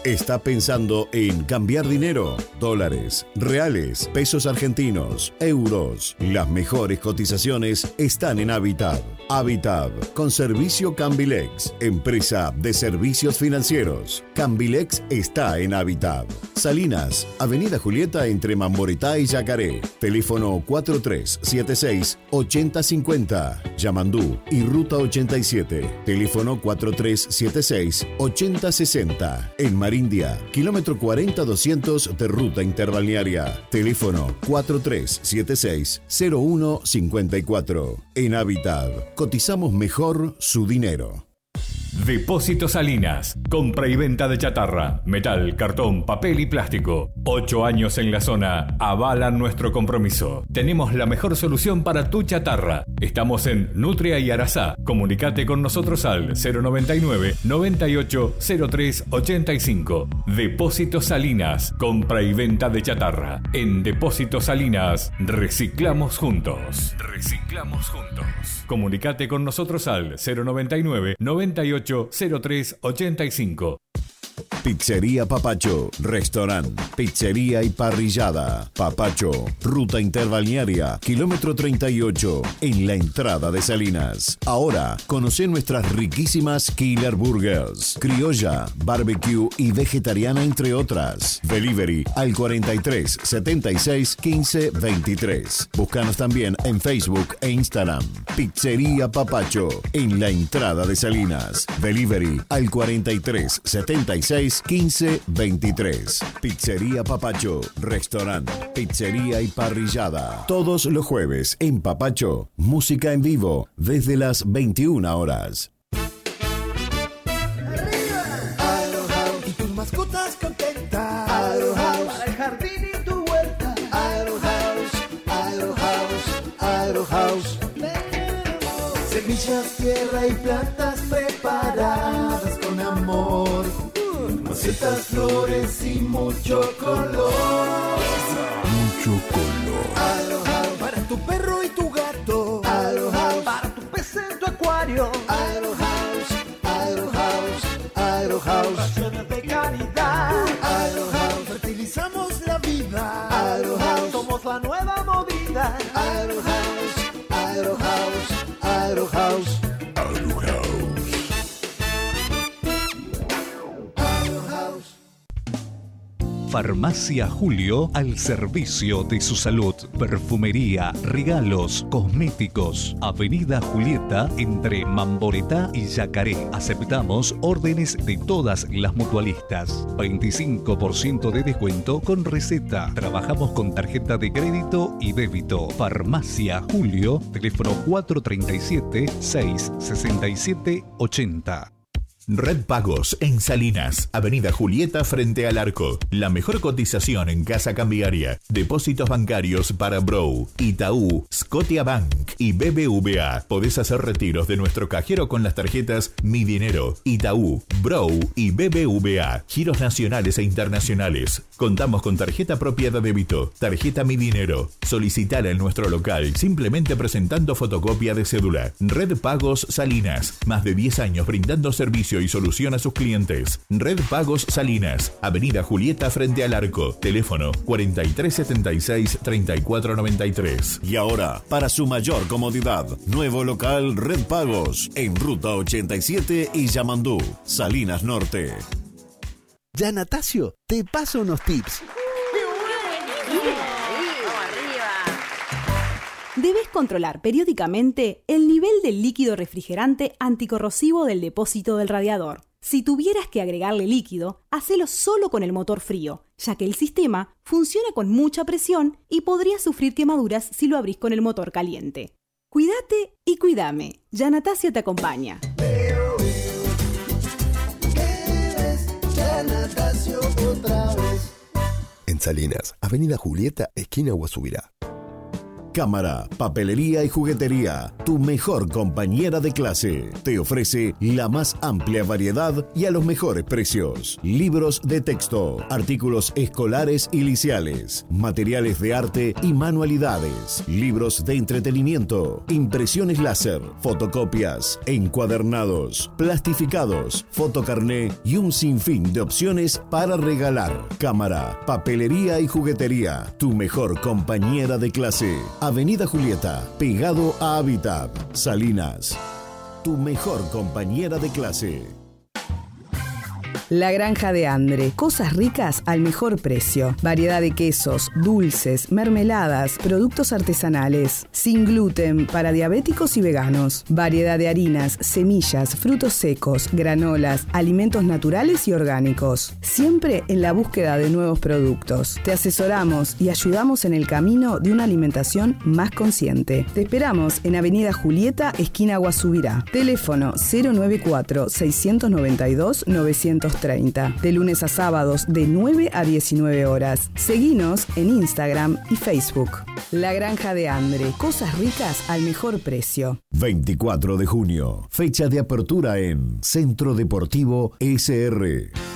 ¿Está pensando en cambiar dinero? Dólares, reales, pesos argentinos, euros. Las mejores cotizaciones están en Habitat. Habitat, con servicio Cambilex, empresa de servicios financieros. Cambilex está en Habitat. Salinas, Avenida Julieta entre Mamboretá y Yacaré. Teléfono 4376-8050. Yamandú y Ruta 87. Teléfono 4376-8060. En Marindia, kilómetro 40-200 de Ruta Interbalnearia. Teléfono 4376-0154. En Habitat, cotizamos mejor su dinero. Depósito Salinas. Compra y venta de chatarra, metal, cartón, papel y plástico. Ocho años en la zona avalan nuestro compromiso. Tenemos la mejor solución para tu chatarra. Estamos en Nutria y Arasá. Comunicate con nosotros al 099 98 03 85. Depósito Salinas. Compra y venta de chatarra. En Depósito Salinas reciclamos juntos. Reciclamos juntos. Comunicate con nosotros al 099 98 03 85. Pizzería Papacho, restaurante, pizzería y parrillada. Papacho, ruta interbalnearia, kilómetro 38, en la entrada de Salinas. Ahora, conoce nuestras riquísimas Killer Burgers, criolla, barbecue y vegetariana, entre otras. Delivery al 43 76 15 23. Búscanos también en Facebook e Instagram. Pizzería Papacho, en la entrada de Salinas. Delivery al 43 76 15 23. Pizzería Papacho, restaurante, pizzería y parrillada. Todos los jueves en Papacho, música en vivo desde las 21 horas. Macetas, flores y mucho color. Mucho color. Agrohouse. Para tu perro y tu gato. Agrohouse. Para tu pez en tu acuario. Agrohouse. Agrohouse. Agrohouse. Raciones de calidad. Agrohouse. Fertilizamos la vida. Agrohouse. Somos la nueva movida. Agrohouse. Agrohouse. Agrohouse. Farmacia Julio al servicio de su salud. Perfumería, regalos, cosméticos. Avenida Julieta entre Mamboretá y Yacaré. Aceptamos órdenes de todas las mutualistas. 25% de descuento con receta. Trabajamos con tarjeta de crédito y débito. Farmacia Julio, teléfono 437 667 80. Red Pagos en Salinas, Avenida Julieta frente al arco. La mejor cotización en casa cambiaria. Depósitos bancarios para Bro, Itaú, Scotiabank y BBVA. Podés hacer retiros de nuestro cajero con las tarjetas Mi Dinero, Itaú, Bro y BBVA. Giros nacionales e internacionales. Contamos con tarjeta propia de débito, tarjeta Mi Dinero. Solicitala en nuestro local simplemente presentando fotocopia de cédula. Red Pagos Salinas, más de 10 años brindando servicio y solución a sus clientes. Red Pagos Salinas, Avenida Julieta frente al arco. Teléfono 4376-3493. Y ahora, para su mayor comodidad, nuevo local Red Pagos en Ruta 87 y Yamandú, Salinas Norte. Ya Natasio te pasa unos tips. Debes controlar periódicamente el nivel del líquido refrigerante anticorrosivo del depósito del radiador. Si tuvieras que agregarle líquido, hacelo solo con el motor frío, ya que el sistema funciona con mucha presión y podrías sufrir quemaduras si lo abrís con el motor caliente. Cuídate y cuídame. Ya Natasio te acompaña. En Salinas, Avenida Julieta, esquina Guasubirá. Cámara, papelería y juguetería, tu mejor compañera de clase. Te ofrece la más amplia variedad y a los mejores precios. Libros de texto, artículos escolares y liciales, materiales de arte y manualidades, libros de entretenimiento, impresiones láser, fotocopias, encuadernados, plastificados, fotocarné y un sinfín de opciones para regalar. Cámara, papelería y juguetería, tu mejor compañera de clase. Avenida Julieta, pegado a Habitat, Salinas. Tu mejor compañera de clase. La Granja de Andre. Cosas ricas al mejor precio. Variedad de quesos, dulces, mermeladas, productos artesanales. Sin gluten para diabéticos y veganos. Variedad de harinas, semillas, frutos secos, granolas, alimentos naturales y orgánicos. Siempre en la búsqueda de nuevos productos. Te asesoramos y ayudamos en el camino de una alimentación más consciente. Te esperamos en Avenida Julieta, esquina Guasubirá. Teléfono 094 692 930 de lunes a sábados de 9 a 19 horas. Seguinos en Instagram y Facebook. La Granja de Andre, cosas ricas al mejor precio. 24 de junio, fecha de apertura en Centro Deportivo SR.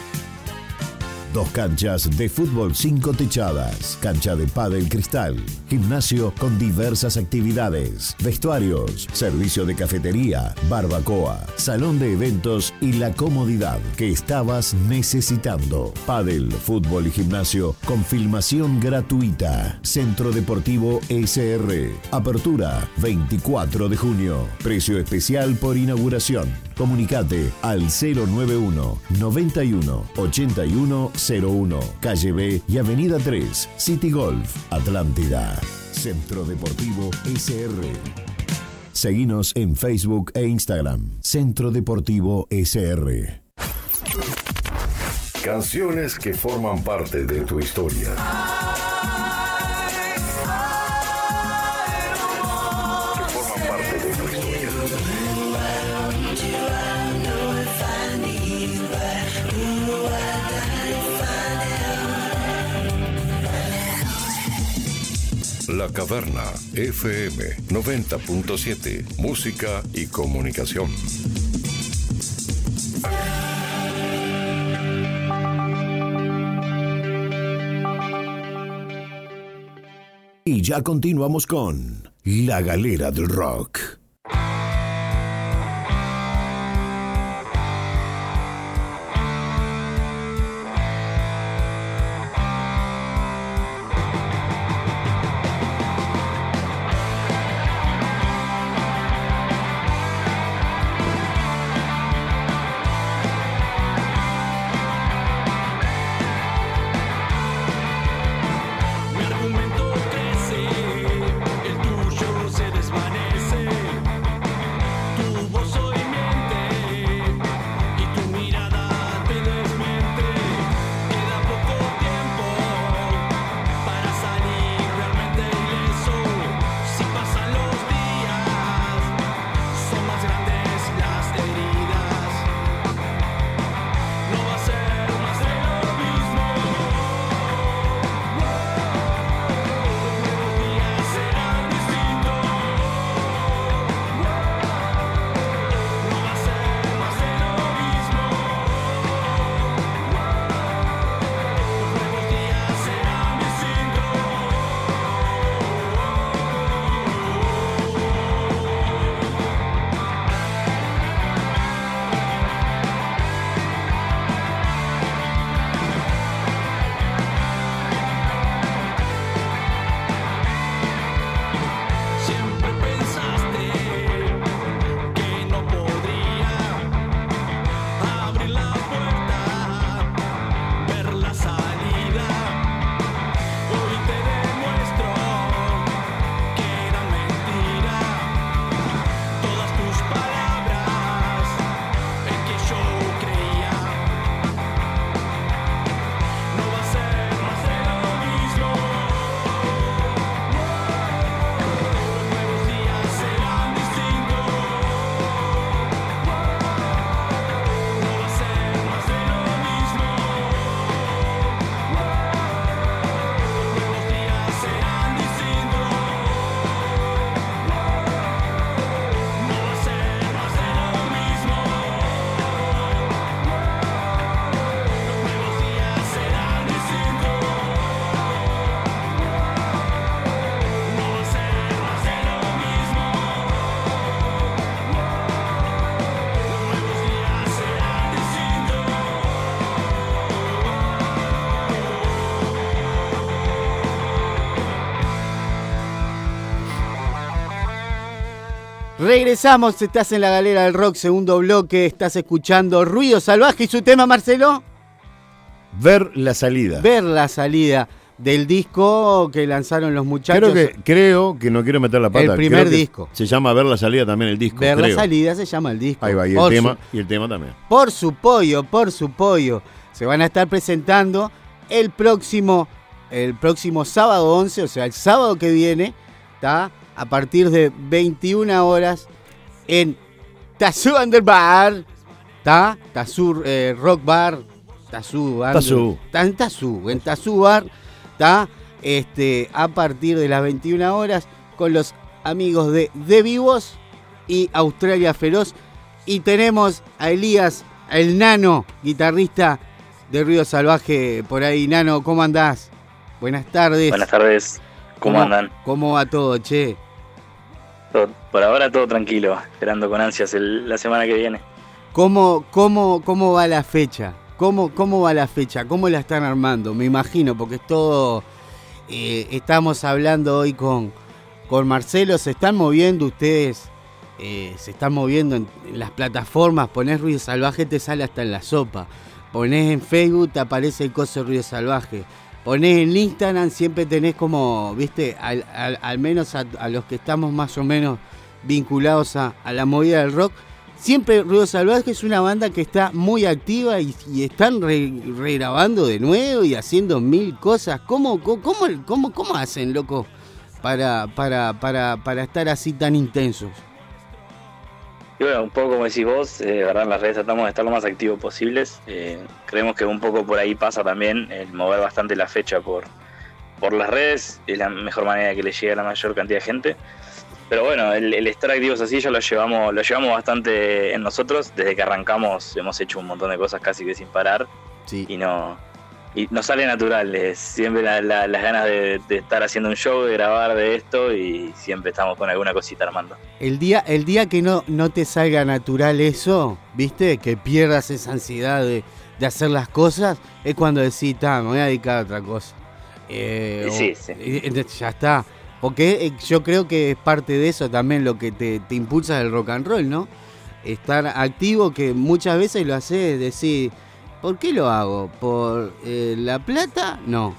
Dos canchas de fútbol cinco techadas, cancha de pádel cristal, gimnasio con diversas actividades, vestuarios, servicio de cafetería, barbacoa, salón de eventos y la comodidad que estabas necesitando. Pádel, fútbol y gimnasio con filmación gratuita. Centro Deportivo SR. Apertura 24 de junio. Precio especial por inauguración. Comunicate al 091 91 81 01, calle B y Avenida 3, City Golf, Atlántida. Centro Deportivo SR. Seguinos en Facebook e Instagram. Centro Deportivo SR. Canciones que forman parte de tu historia. La Caverna FM 90.7 Música y comunicación. Y ya continuamos con La Galera del Rock. Regresamos, estás en la galera del rock, segundo bloque, estás escuchando Ruido Salvaje y su tema, Marcelo. Ver la salida. Ver la salida del disco que lanzaron los muchachos. Creo que, creo que no quiero meter la pata. El primer disco. Se llama Ver la salida también el disco. Ver la salida se llama el disco. Ahí va, y el, Por tema, su- y el tema también. por su pollo, por su pollo. Se van a estar presentando el próximo, el próximo sábado 11, o sea, el sábado que viene, ¿tá? A partir de 21 horas en Tazú Underbar, ¿tá? Tazú eh, Rock Bar, Tazú Under- Tazú. Ta- en Tazú, en Tazú Bar, ¿tá? Este, a partir de las 21 horas con los amigos de De Vivos y Australia Feroz. Y tenemos a Elías, el nano, guitarrista de Río Salvaje, por ahí. Nano, ¿cómo andás? Buenas tardes. Buenas tardes, ¿cómo, andan? ¿Cómo va todo, che? Por ahora todo tranquilo, esperando con ansias la semana que viene. ¿Cómo, cómo, cómo va la fecha? ¿Cómo, ¿Cómo va la fecha? ¿Cómo la están armando? Me imagino, porque es todo... eh, estamos hablando hoy con, con Marcelo, se están moviendo ustedes, eh, se están moviendo en, en las plataformas, ponés Ruido Salvaje, te sale hasta en la sopa. Ponés en Facebook, te aparece el coso Ruido Salvaje. Ponés en Instagram, siempre tenés como, viste, al, al- menos a, los que estamos más o menos vinculados a, la movida del rock, Siempre Ruido Salvaje es una banda que está muy activa y, están re- regrabando de nuevo y haciendo mil cosas. ¿Cómo, cómo, cómo, cómo, cómo hacen, loco, para, para, para, para estar así tan intensos? Y bueno, un poco como decís vos, eh, de verdad en las redes tratamos de estar lo más activos posibles. Eh, creemos que un poco por ahí pasa también el mover bastante la fecha por, por las redes, es la mejor manera que le llegue a la mayor cantidad de gente. Pero bueno, el, el estar activos así ya lo llevamos, lo llevamos bastante en nosotros. Desde que arrancamos hemos hecho un montón de cosas casi que sin parar. Y no. Y nos sale natural, siempre la- la- las ganas de, de estar haciendo un show, de grabar de esto y siempre estamos con alguna cosita armando. El día, el día que no, no te salga natural eso, ¿viste? Que pierdas esa ansiedad de, de hacer las cosas, es cuando decís, "Ta, me voy a dedicar a otra cosa. Eh, sí, o- sí. entonces ya está. Porque eh, yo creo que es parte de eso también lo que te, te impulsa el rock and roll, ¿no? Estar activo, que muchas veces lo haces decir, ¿por qué lo hago? ¿Por eh, la plata? No.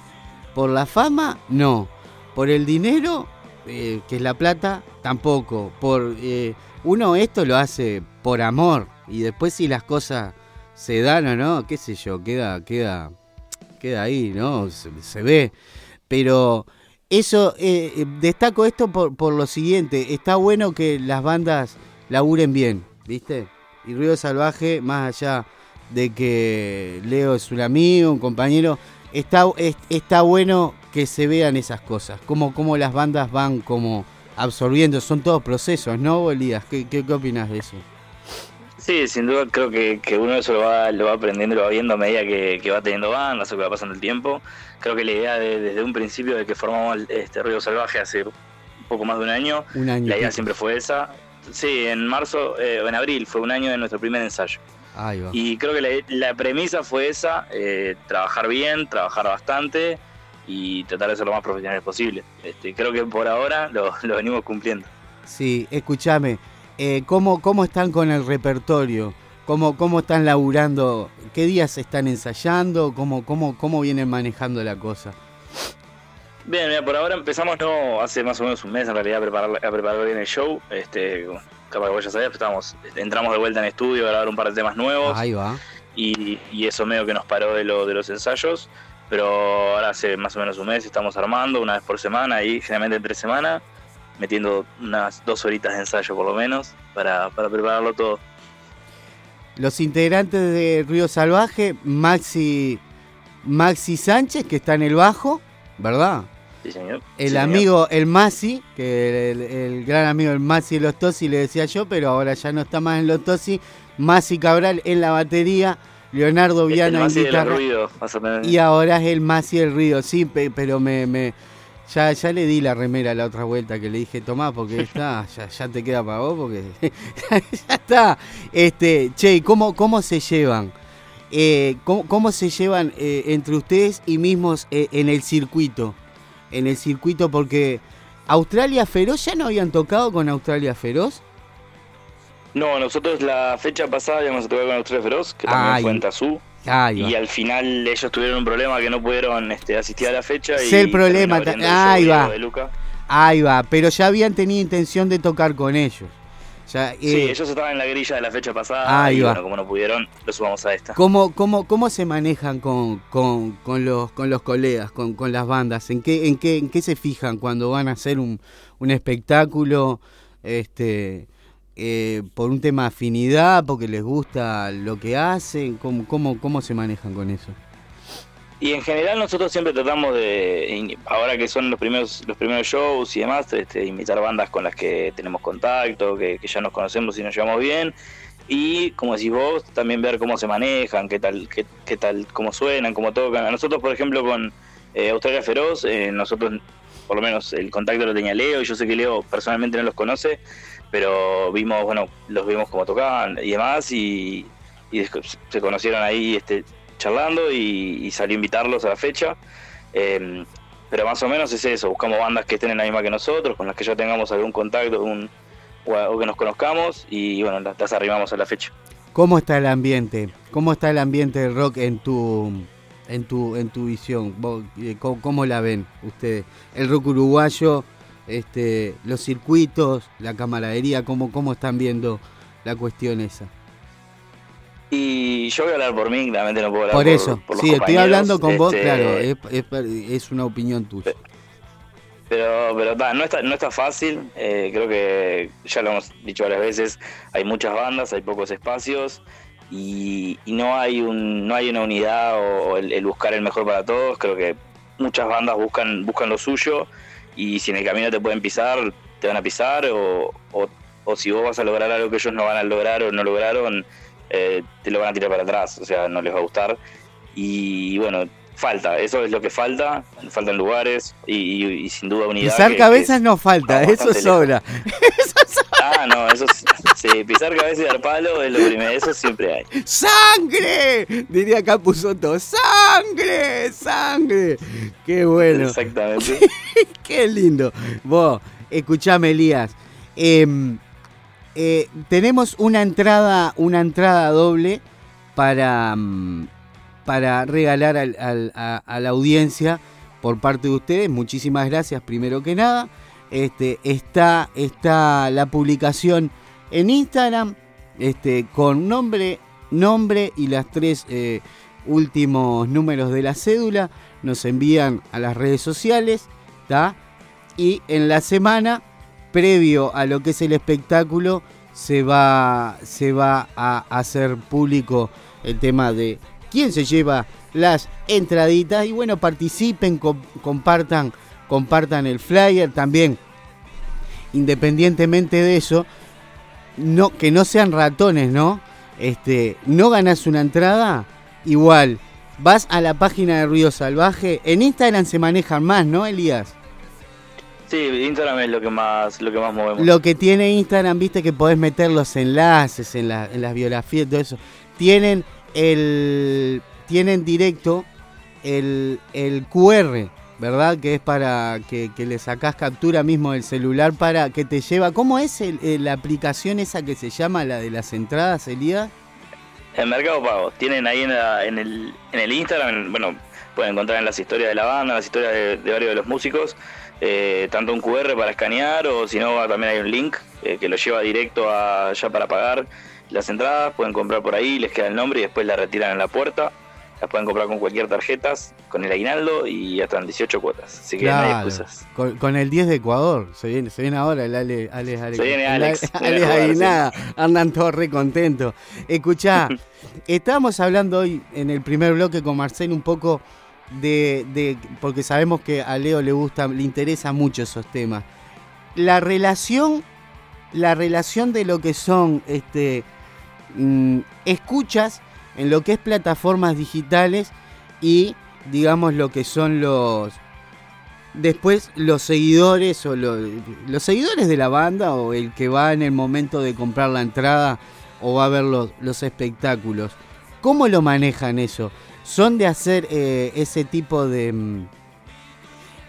¿Por la fama? No. ¿Por el dinero? eh, que es la plata, tampoco. Por eh, uno esto lo hace por amor y después si las cosas se dan o no, qué sé yo, queda queda queda ahí, ¿no? Se, ve. Pero eso eh, destaco esto por, por lo siguiente, está bueno que las bandas laburen bien, ¿viste? Y Ruido Salvaje, más allá de que Leo es un amigo, un compañero, está, es- está bueno que se vean esas cosas, como, como las bandas van como absorbiendo, son todos procesos, ¿no, Elías? ¿Qué, qué, qué opinas de eso? Sí, sin duda creo que, que uno eso lo va, lo va aprendiendo y lo va viendo a medida que, que va teniendo bandas o que va pasando el tiempo. Creo que la idea de- desde un principio de que formamos este Ruido Salvaje hace un poco más de un año, Un año. la idea siempre fue esa. Sí, en marzo eh, o en abril fue un año de nuestro primer ensayo. Y creo que la, la premisa fue esa, eh, trabajar bien, trabajar bastante y tratar de ser lo más profesionales posible. Este, creo que por ahora lo, lo venimos cumpliendo. Sí, escúchame, eh, ¿cómo, ¿cómo están con el repertorio? ¿Cómo, ¿Cómo están laburando? ¿Qué días están ensayando? ¿Cómo, cómo, ¿Cómo vienen manejando la cosa? Bien, mira, por ahora empezamos no hace más o menos un mes en realidad a preparar, a preparar bien el show. Este, capaz que vos ya sabías, pero estábamos, entramos de vuelta en estudio a grabar un par de temas nuevos. Ahí va. y, y eso medio que nos paró de, lo, de los ensayos. Pero ahora hace más o menos un mes estamos armando una vez por semana y generalmente entre semana, metiendo unas dos horitas de ensayo por lo menos para, para prepararlo todo. Los integrantes de Río Salvaje, Maxi, Maxi Sánchez, que está en el bajo, ¿verdad? Sí, señor. El Sí, señor. amigo, el Masi, que el, el gran amigo el Masi de los Tosi le decía yo, pero ahora ya no está más en los Tosi. Masi Cabral en la batería, Leonardo el Viana en guitarra. tener- Y ahora es el Masi del Río, sí, pe- pero me, me ya, ya le di la remera la otra vuelta que le dije, tomá, porque está, ya, ya te queda para vos, porque ya está. Este, che, ¿y ¿cómo, cómo se llevan? Eh, ¿cómo, cómo se llevan eh, entre ustedes y mismos eh, en el circuito? En el circuito, porque Australia Feroz, ¿ya no habían tocado con Australia Feroz? No, nosotros la fecha pasada íbamos a tocar con Australia Feroz, que también Ay. fue en Tazú. Y al final ellos tuvieron un problema que no pudieron este, asistir a la fecha. Y el problema, ahí va. Diego de Luca. Ahí va, pero ya habían tenido intención de tocar con ellos. Ya, Sí, eh, ellos estaban en la grilla de la fecha pasada Ahí y va. bueno, como no pudieron, lo sumamos a esta. ¿Cómo, cómo, cómo se manejan con, con, con los, con los colegas, con, con las bandas? ¿En qué, en, qué, ¿En qué se fijan cuando van a hacer un, un espectáculo? Este, eh, ¿Por un tema de afinidad? ¿Porque les gusta lo que hacen? ¿Cómo, cómo, cómo se manejan con eso? Y en general nosotros siempre tratamos de, ahora que son los primeros los primeros shows y demás, este, invitar bandas con las que tenemos contacto, que, ya nos conocemos y nos llevamos bien. Y como decís vos, también ver cómo se manejan, qué tal, qué, qué tal, cómo suenan, cómo tocan. A nosotros, por ejemplo, con eh, Australia Feroz, eh, nosotros, por lo menos el contacto lo tenía Leo, y yo sé que Leo personalmente no los conoce, pero vimos, bueno, los vimos cómo tocaban y demás, y, y se conocieron ahí este, charlando y, y salió a invitarlos a la fecha. Eh, pero más o menos es eso, buscamos bandas que estén en la misma que nosotros, con las que ya tengamos algún contacto un, o, que nos conozcamos y bueno, las, las arribamos a la fecha. ¿Cómo está el ambiente? ¿Cómo está el ambiente del rock en tu en tu en tu visión? Eh, ¿Cómo, cómo la ven ustedes? El rock uruguayo, este, los circuitos, la camaradería, ¿cómo, cómo están viendo la cuestión esa? Y yo voy a hablar por mí, claramente no puedo hablar Por por, eso, por los sí, estoy compañeros, hablando con vos, este, claro, es, es- es una opinión tuya. Pero, pero ta, no, está, no está fácil, eh, creo que ya lo hemos dicho varias veces, hay muchas bandas, hay pocos espacios y, y no hay un no hay una unidad o el, el buscar el mejor para todos, creo que muchas bandas buscan buscan lo suyo y si en el camino te pueden pisar, te van a pisar o, o, o si vos vas a lograr algo que ellos no van a lograr o no lograron, eh, te lo van a tirar para atrás, o sea, no les va a gustar y bueno, falta, eso es lo que falta, faltan lugares y, y- y sin duda unidad. Pisar que- que cabezas es- no falta, eso bastante sobra. Ah, no, eso es- sí, pisar cabeza y dar palo es lo primero, eso siempre hay. ¡Sangre! Diría Capuzoto, ¡sangre! ¡Sangre! ¡Qué bueno! Exactamente. Qué lindo. Vos, escuchame, Elías. em, eh, tenemos una entrada, una entrada doble para, mm, para regalar al- al- a, a la audiencia por parte de ustedes. Muchísimas gracias, primero que nada. Este, está, está la publicación en Instagram este, con nombre, nombre y las tres eh, últimos números de la cédula. Nos envían a las redes sociales. ¿tá? Y en la semana, previo a lo que es el espectáculo, se va, se va a hacer público el tema de quién se lleva las entraditas. Y bueno, participen, com- compartan, compartan el flyer también. Independientemente de eso, no, que no sean ratones, ¿no? Este, no ganas una entrada, igual. Vas a la página de Ruido Salvaje. En Instagram se manejan más, ¿no, Elías? Sí, Instagram es lo que más, lo que más movemos. Lo que tiene Instagram, viste que podés meter los enlaces en, la- en las biografías y todo eso. Tienen el. Tienen directo el, el QR, ¿verdad? Que es para que, que le sacás captura mismo del celular para que te lleva. ¿Cómo es el- el- la aplicación esa que se llama la de las entradas, Elías? En Mercado Pago, tienen ahí en, la- en el, en el Instagram, bueno, pueden encontrar en las historias de la banda, las historias de, de varios de los músicos, eh, tanto un QR para escanear o si no también hay un link eh, que lo lleva directo a ya para pagar las entradas, pueden comprar por ahí, les queda el nombre y después la retiran en la puerta. Las pueden comprar con cualquier tarjeta, con el aguinaldo y hasta en 18 cuotas. Así que no hay Claro, excusas. con, con el 10 de Ecuador. Se viene, se viene ahora el Ale, Ale, Ale- Se viene Alex, Ale- viene Alex a jugar, Aguinaga. Andan todos re contentos. Escuchá, estábamos hablando hoy en el primer bloque con Marcelo un poco de, porque sabemos que a Leo le gusta, le interesa mucho esos temas. La relación, la relación de lo que son este mm, escuchas en lo que es plataformas digitales y digamos lo que son los después los seguidores o lo- los seguidores de la banda o el que va en el momento de comprar la entrada o va a ver los, los espectáculos. ¿Cómo lo manejan eso? ¿Son de hacer eh, ese tipo de... mm,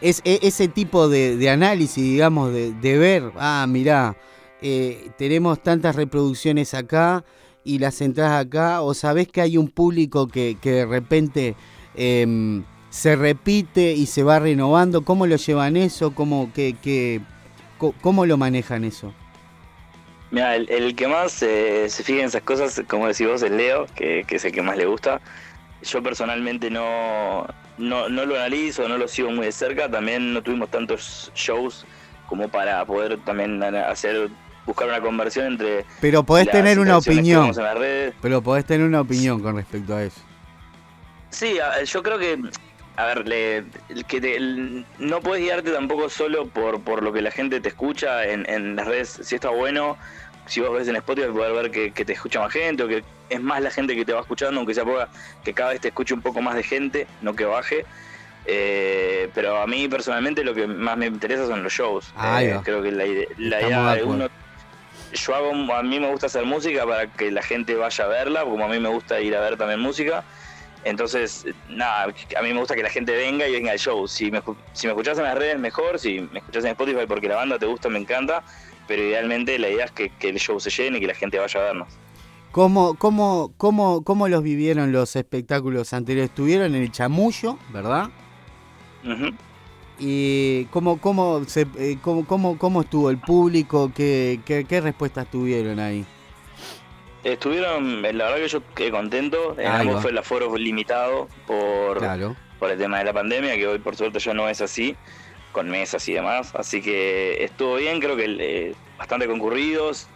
es, e- ese tipo de, análisis, digamos, de, ver, ah, mirá, eh, tenemos tantas reproducciones acá y las entradas acá? ¿O sabés que hay un público que, que de repente em, se repite y se va renovando? ¿Cómo lo llevan eso? ¿Cómo, que, cómo lo manejan eso? Mira, el, el que más eh, se fija en esas cosas, como decís vos, es Leo, que, que es el que más le gusta. Yo personalmente no, no, no lo analizo, no lo sigo muy de cerca. También no tuvimos tantos shows como para poder también hacer buscar una conversión entre. Pero podés tener una opinión. vemos en las redes. Pero podés tener una opinión con respecto a eso. Sí, yo creo que, a ver, le- que te- no puedes guiarte tampoco solo por, por lo que la gente te escucha en, en las redes. Si está bueno, si vos ves en Spotify, poder ver que, que te escucha más gente o que es más la gente que te va escuchando, aunque sea poca, que cada vez te escuche un poco más de gente, no que baje. Eh, pero a mí personalmente lo que más me interesa son los shows. Eh, creo que la, idea de uno yo hago, a mí me gusta hacer música para que la gente vaya a verla, como a mí me gusta ir a ver también música. Entonces, nada, a mí me gusta que la gente venga y venga al show. Si me, si me escuchás en las redes, mejor. Si me escuchás en Spotify porque la banda te gusta, me encanta. Pero idealmente la idea es que, que el show se llene y que la gente vaya a vernos. ¿Cómo, cómo, cómo, ¿Cómo los vivieron los espectáculos anteriores? Estuvieron en el chamullo, ¿verdad? ¿Y cómo, cómo, se, eh, cómo, cómo, cómo estuvo el público? ¿Qué, qué, qué respuestas tuvieron ahí? Estuvieron, la verdad que yo quedé contento. En Ahí ambos fue el aforo limitado por, Claro. por el tema de la pandemia, que hoy por suerte ya no es así, con mesas y demás. Así que estuvo bien, creo que eh, bastante concurridos,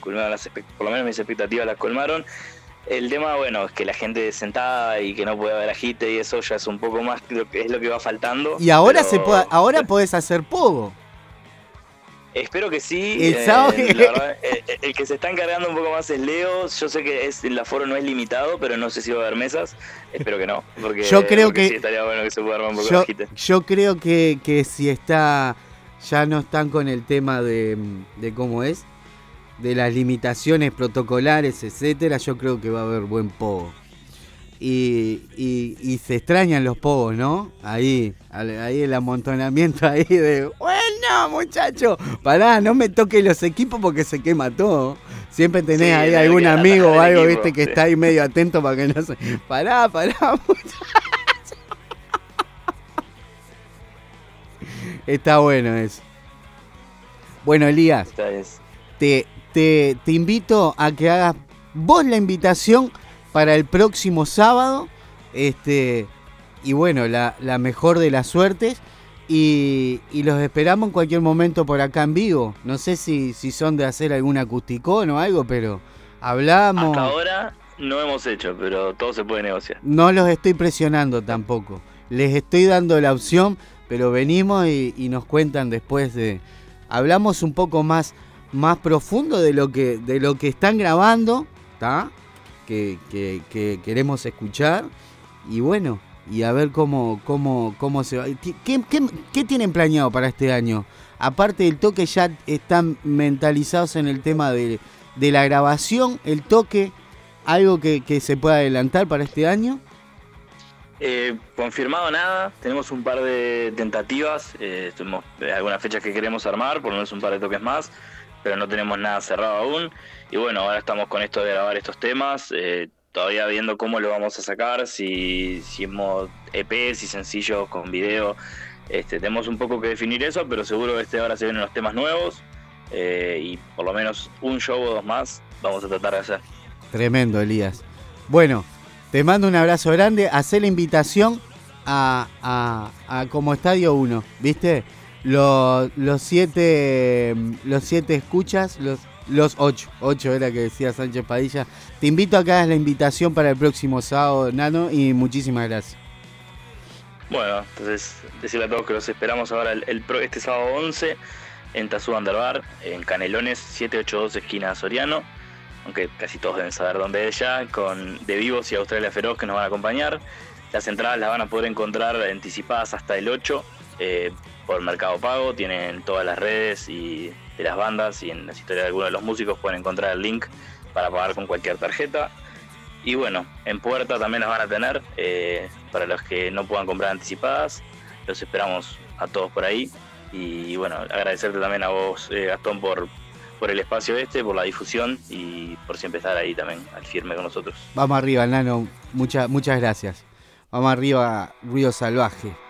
colmaron las por lo menos mis expectativas las colmaron. El tema, bueno, es que la gente sentada y que no puede haber agite y eso ya es un poco más, lo que es lo que va faltando. Y ahora pero se puede, ahora podés hacer pogo. Espero que sí. El eh, sábado- verdad, eh, eh, el que se está encargando un poco más es Leo. Yo sé que es, el aforo no es limitado, pero no sé si va a haber mesas. Espero que no. Porque, Yo creo porque que- sí, estaría bueno que se pueda armar un poco Yo, de yo creo que, que si está, ya no están con el tema de, de cómo es, de las limitaciones protocolares, etcétera, yo creo que va a haber buen pogo. Y, y, y se extrañan los pogos, ¿no? Ahí, ahí el amontonamiento ahí de, bueno, muchacho, pará, no me toques los equipos porque se quema todo. Siempre tenés Sí, ahí algún amigo o algo, equipo, viste, que sí. está ahí medio atento para que no se... Pará, pará, Está bueno eso. Bueno, Elías, te, te, te invito a que hagas vos la invitación para el próximo sábado. Este, y bueno, la, la mejor de las suertes. Y, y los esperamos en cualquier momento por acá en vivo. No sé si, si son de hacer algún acusticón o algo, pero hablamos. Hasta ahora no hemos hecho, pero todo se puede negociar. No los estoy presionando tampoco. Les estoy dando la opción, pero venimos y, y nos cuentan después de. Hablamos un poco más, más profundo de lo que, de lo que están grabando, ¿está? Que, que- que queremos escuchar. Y bueno, y a ver cómo, cómo, cómo se va. ¿Qué, qué, qué- qué tienen planeado para este año? Aparte del toque, ya están mentalizados en el tema de, de la grabación, el toque, algo que, que se pueda adelantar para este año. Eh, confirmado nada, tenemos un par de tentativas, eh, tenemos eh, algunas fechas que queremos armar, por lo menos un par de toques más, pero no tenemos nada cerrado aún. Y bueno, ahora estamos con esto de grabar estos temas, eh, todavía viendo cómo lo vamos a sacar, si, si hemos EP, si sencillos con video. Este, tenemos un poco que definir eso, pero seguro este ahora se vienen los temas nuevos eh, y por lo menos un show o dos más vamos a tratar de hacer. Tremendo, Elías. Bueno, te mando un abrazo grande. Hacé la invitación a, a- a como Estadio 1, ¿viste? Los, los siete los siete escuchas, los, los ocho, ocho era que decía Sánchez Padilla. Te invito a que la invitación para el próximo sábado, Nano, y muchísimas gracias. Bueno, entonces decirle a todos que los esperamos ahora el, este sábado 11 en Tazú Underbar, en Canelones 782 esquina Soriano, aunque casi todos deben saber dónde es ya, con De Vivos y Australia Feroz que nos van a acompañar. Las entradas las van a poder encontrar anticipadas hasta el 8 eh, por Mercado Pago, tienen todas las redes y de las bandas y en las historias de algunos de los músicos pueden encontrar el link para pagar con cualquier tarjeta. Y bueno, en puerta también las van a tener eh, para los que no puedan comprar anticipadas. Los esperamos a todos por ahí. Y bueno, agradecerte también a vos, eh, Gastón, por, por el espacio este, por la difusión y por siempre estar ahí también, al firme con nosotros. Vamos arriba, Nano. Muchas, muchas gracias. Vamos arriba, Ruido Salvaje.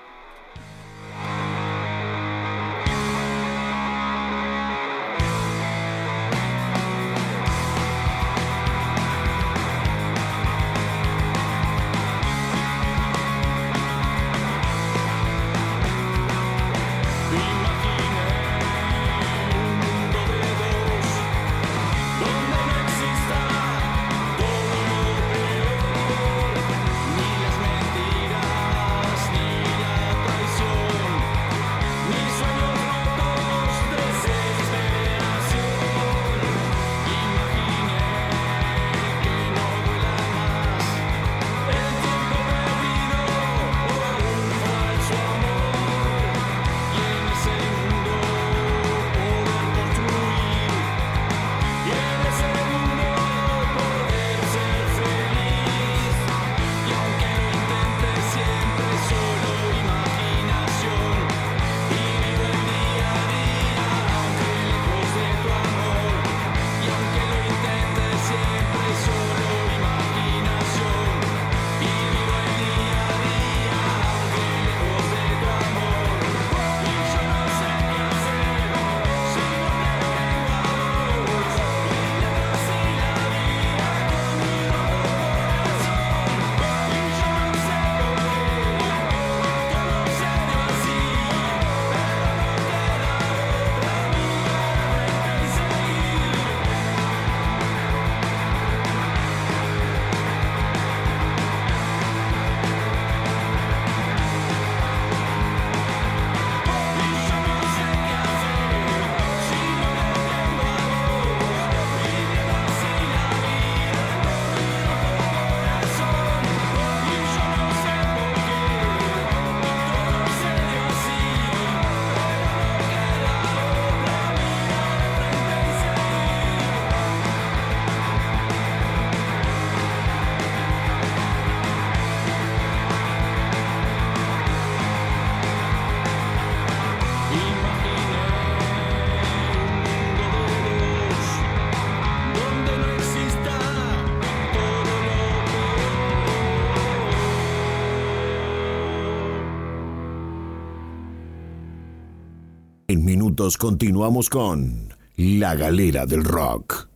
Minutos continuamos con La Galera del Rock.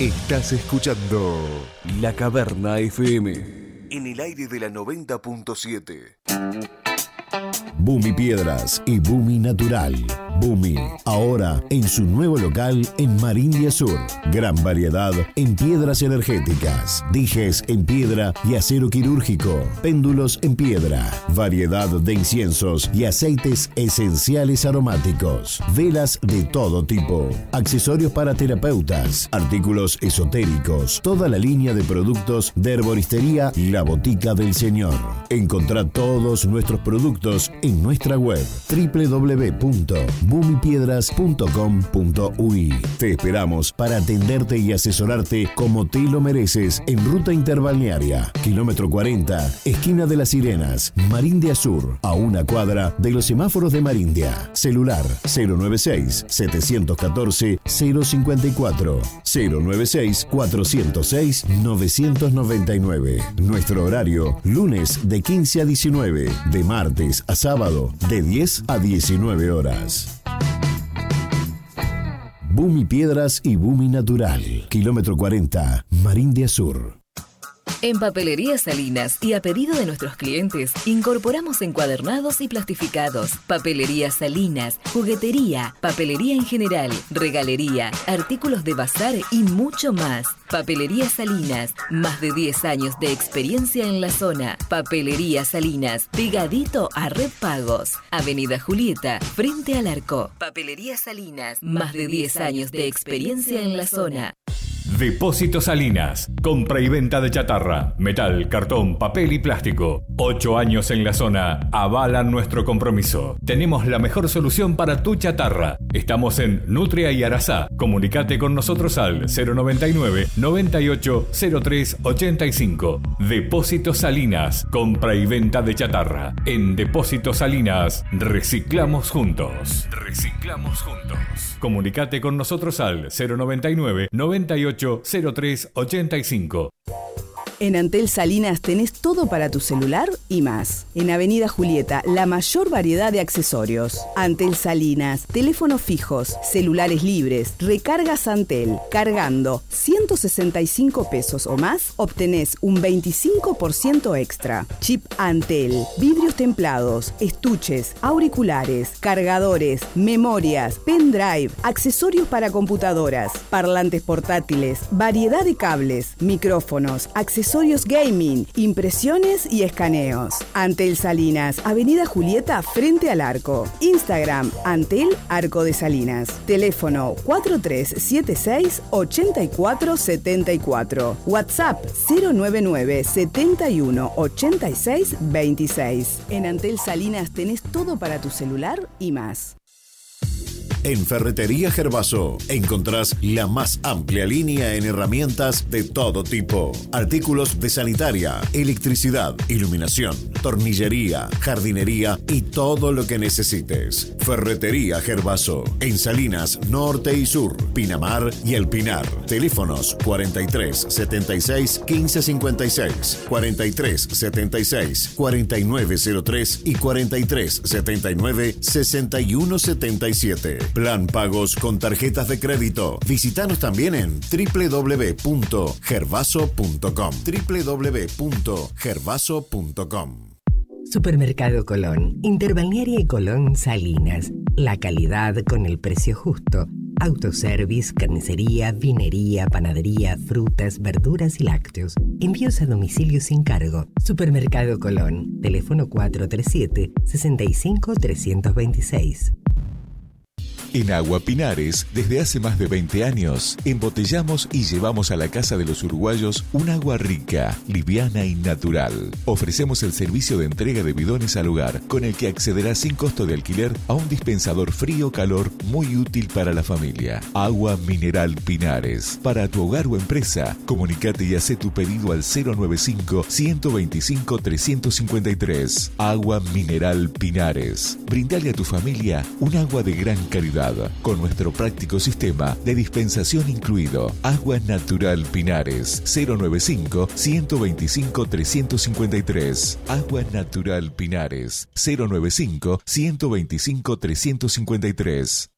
Estás escuchando La Caverna FM. En el aire de la 90.7. Bumi Piedras y Bumi Natural. Bumi, ahora en su nuevo local en Marindia Sur. Gran variedad en piedras energéticas, dijes en piedra y acero quirúrgico, péndulos en piedra, variedad de inciensos y aceites esenciales aromáticos, velas de todo tipo, accesorios para terapeutas, artículos esotéricos, toda la línea de productos de herboristería La Botica del Señor. Encontrá todos nuestros productos en nuestra web www.bumipiedras.com.uy. Te esperamos para atenderte y asesorarte como te lo mereces en ruta interbalnearia, kilómetro 40, esquina de las Sirenas, Marindia Sur, a una cuadra de los semáforos de Marindia. Celular 096 714 054 096 406 999. Nuestro horario lunes de 15 a 19, de martes a sábado de 10 a 19 horas. Bumi Piedras y Bumi Natural, kilómetro 40, Marindia Sur. En Papelería Salinas y a pedido de nuestros clientes, incorporamos encuadernados y plastificados, papelería Salinas, juguetería, papelería en general, regalería, artículos de bazar y mucho más. Papelería Salinas, más de 10 años de experiencia en la zona. Papelería Salinas, pegadito a Red Pagos, Avenida Julieta, frente al arco. Papelería Salinas, más de 10 años de experiencia en la zona. Depósito Salinas. Compra y venta de chatarra, metal, cartón, papel y plástico. Ocho años en la zona avalan nuestro compromiso. Tenemos la mejor solución para tu chatarra. Estamos en Nutria y Arasá. Comunicate con nosotros al 099 98 03 85. Depósito Salinas. Compra y venta de chatarra. En Depósito Salinas reciclamos juntos. Reciclamos juntos. Comunicate con nosotros al 099 98 03 85. En Antel Salinas tenés todo para tu celular y más. En Avenida Julieta, la mayor variedad de accesorios. Antel Salinas, teléfonos fijos, celulares libres, recargas Antel. Cargando 165 pesos o más, obtenés un 25% extra. Chip Antel, vidrios templados, estuches, auriculares, cargadores, memorias, pendrive, accesorios para computadoras, parlantes portátiles, variedad de cables, micrófonos, accesorios gaming, impresiones y escaneos. Antel Salinas, Avenida Julieta, frente al arco. Instagram, Antel Arco de Salinas. Teléfono 4376-8474. WhatsApp 099 71 86 26. En Antel Salinas tenés todo para tu celular y más. En Ferretería Gervaso encontrás la más amplia línea en herramientas de todo tipo. Artículos de sanitaria, electricidad, iluminación, tornillería, jardinería y todo lo que necesites. Ferretería Gervaso. En Salinas, Norte y Sur, Pinamar y El Pinar. Teléfonos 43 76 15 56, 43 76 4903 y 43 79 61 77. Plan pagos con tarjetas de crédito. Visítanos también en www.gervaso.com. www.gervaso.com. Supermercado Colón, Interbalnearia y Colón Salinas. La calidad con el precio justo. Autoservice, carnicería, vinería, panadería, frutas, verduras y lácteos. Envíos a domicilio sin cargo. Supermercado Colón. Teléfono 437 65 326. En Agua Pinares, desde hace más de 20 años, embotellamos y llevamos a la casa de los uruguayos un agua rica, liviana y natural. Ofrecemos el servicio de entrega de bidones al hogar, con el que accederás sin costo de alquiler a un dispensador frío-calor muy útil para la familia. Agua Mineral Pinares. Para tu hogar o empresa, comunicate y haz tu pedido al 095-125-353. Agua Mineral Pinares. Brindale a tu familia un agua de gran calidad con nuestro práctico sistema de dispensación incluido. Agua Natural Pinares 095 125 353. Agua Natural Pinares 095 125 353.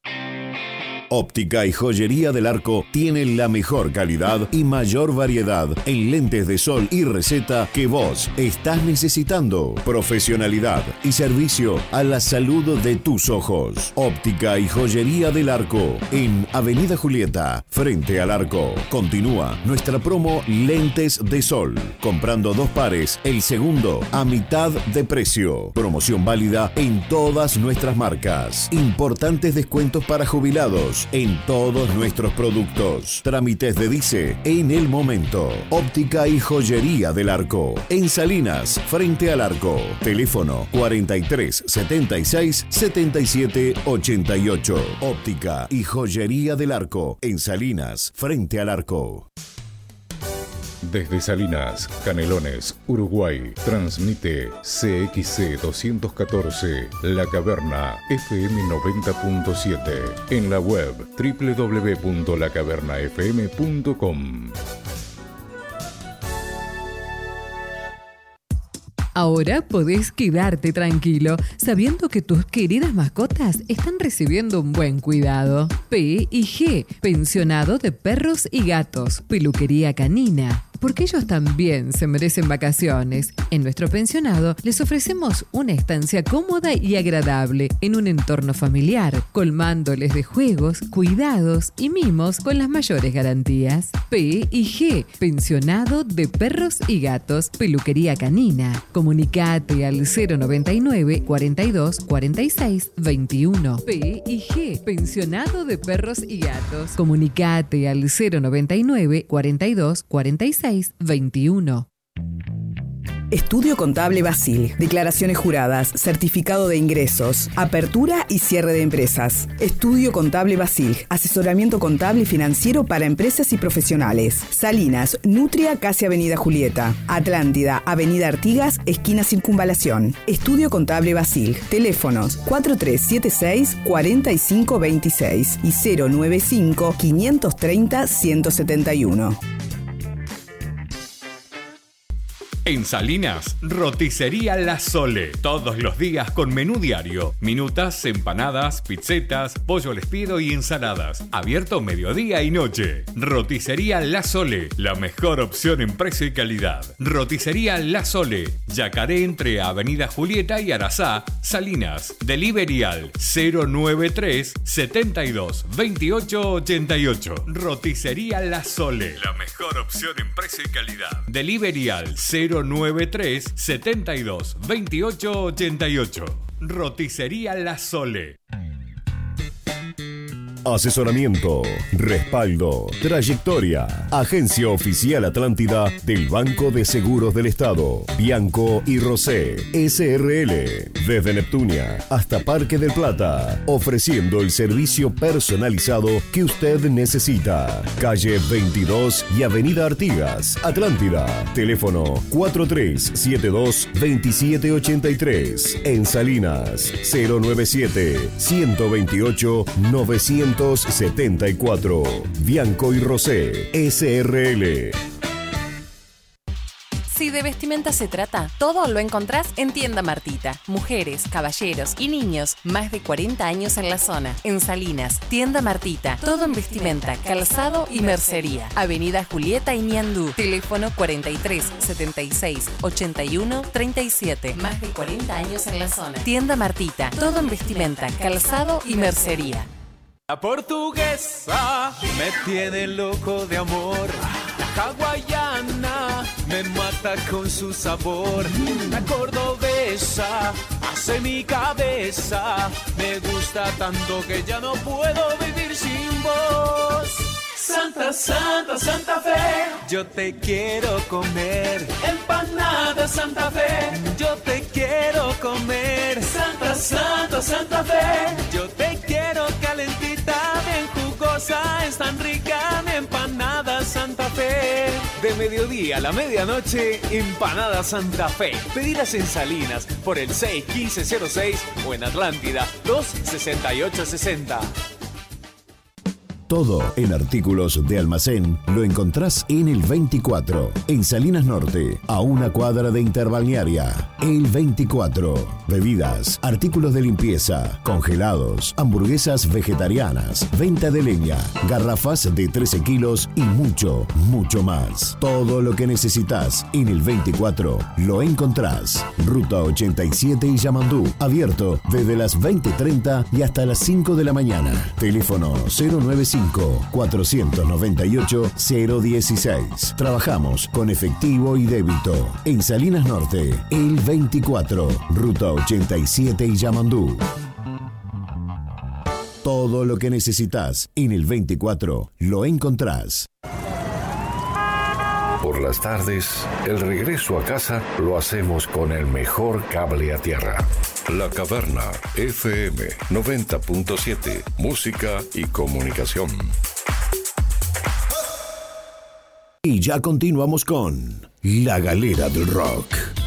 Óptica y Joyería del Arco tiene la mejor calidad y mayor variedad en lentes de sol y receta que vos estás necesitando. Profesionalidad y servicio a la salud de tus ojos. Óptica y Joyería del Arco en Avenida Julieta, frente al arco. Continúa nuestra promo Lentes de Sol. Comprando dos pares, el segundo a mitad de precio. Promoción válida en todas nuestras marcas. Importantes descuentos para jubilados en todos nuestros productos. Trámites de Dice en el momento. Óptica y joyería del arco. En Salinas, frente al arco. Teléfono 43 76 77 88. Óptica y joyería del arco. En Salinas, frente al arco. Desde Salinas, Canelones, Uruguay, transmite CXC 214, La Caverna, FM 90.7, en la web www.lacavernafm.com. Ahora podés quedarte tranquilo sabiendo que tus queridas mascotas están recibiendo un buen cuidado. P y G, pensionado de perros y gatos, peluquería canina, porque ellos también se merecen vacaciones. En nuestro pensionado les ofrecemos una estancia cómoda y agradable en un entorno familiar, colmándoles de juegos, cuidados y mimos con las mayores garantías. P y G, pensionado de perros y gatos, peluquería canina. Comunicate al 099 42 46 21. P y G, pensionado de perros y gatos. Comunicate al 099 42 46 21. Estudio Contable Basil. Declaraciones juradas, certificado de ingresos, apertura y cierre de empresas. Estudio Contable Basil. Asesoramiento contable y financiero para empresas y profesionales. Salinas, Nutria, casi Avenida Julieta. Atlántida, Avenida Artigas, esquina Circunvalación. Estudio Contable Basil. Teléfonos 4376-4526 y 095-530-171. En Salinas, roticería La Sole. Todos los días con menú diario. Minutas, empanadas, pizzetas, pollo al espiedo y ensaladas. Abierto mediodía y noche. Roticería La Sole. La mejor opción en precio y calidad. Roticería La Sole. Yacaré entre Avenida Julieta y Arazá, Salinas. Delivery al 093 72 28 88. Roticería La Sole. La mejor opción en precio y calidad. Delivery al 093 72 28 88. Roticería La Sole. Asesoramiento, respaldo, trayectoria. Agencia Oficial Atlántida del Banco de Seguros del Estado. Bianco y Rosé, SRL. Desde Neptunia hasta Parque del Plata. Ofreciendo el servicio personalizado que usted necesita. Calle 22 y Avenida Artigas, Atlántida. Teléfono 4372-2783. En Salinas, 097 128 900. 174. Bianco y Rosé, SRL. Si de vestimenta se trata, todo lo encontrás en Tienda Martita. Mujeres, caballeros y niños, más de 40 años en la zona. En Salinas, Tienda Martita, todo en vestimenta, calzado y mercería. Avenida Julieta y Niandú. Teléfono 43 76 81 37. Más de 40 años en la zona. Tienda Martita, todo en vestimenta, calzado y mercería. La portuguesa me tiene loco de amor. La hawaiana me mata con su sabor. La cordobesa hace mi cabeza. Me gusta tanto que ya no puedo vivir sin vos. Santa, Santa, Santa Fe, yo te quiero comer. Empanada Santa Fe, yo te quiero comer. Santa, Santa, Santa Fe, yo te quiero calentita, bien es tan rica empanada Santa Fe. De mediodía a la medianoche, empanada Santa Fe. Pedidas en Salinas por el 61506 o en Atlántida 26860. Todo en artículos de almacén lo encontrás en el 24, en Salinas Norte, a una cuadra de Interbalnearia. El 24. Bebidas, artículos de limpieza, congelados, hamburguesas vegetarianas, venta de leña, garrafas de 13 kilos y mucho, mucho más. Todo lo que necesitas en el 24 lo encontrás. Ruta 87 y Yamandú, abierto desde las 20.30 y hasta las 5 de la mañana. Teléfono 095 498 016. Trabajamos con efectivo y débito. En Salinas Norte, el 24, Ruta 87 y Yamandú. Todo lo que necesitas en el 24 lo encontrás. Por las tardes, el regreso a casa lo hacemos con el mejor cable a tierra. La Caverna FM 90.7. Música y comunicación. Y ya continuamos con La Galera del Rock.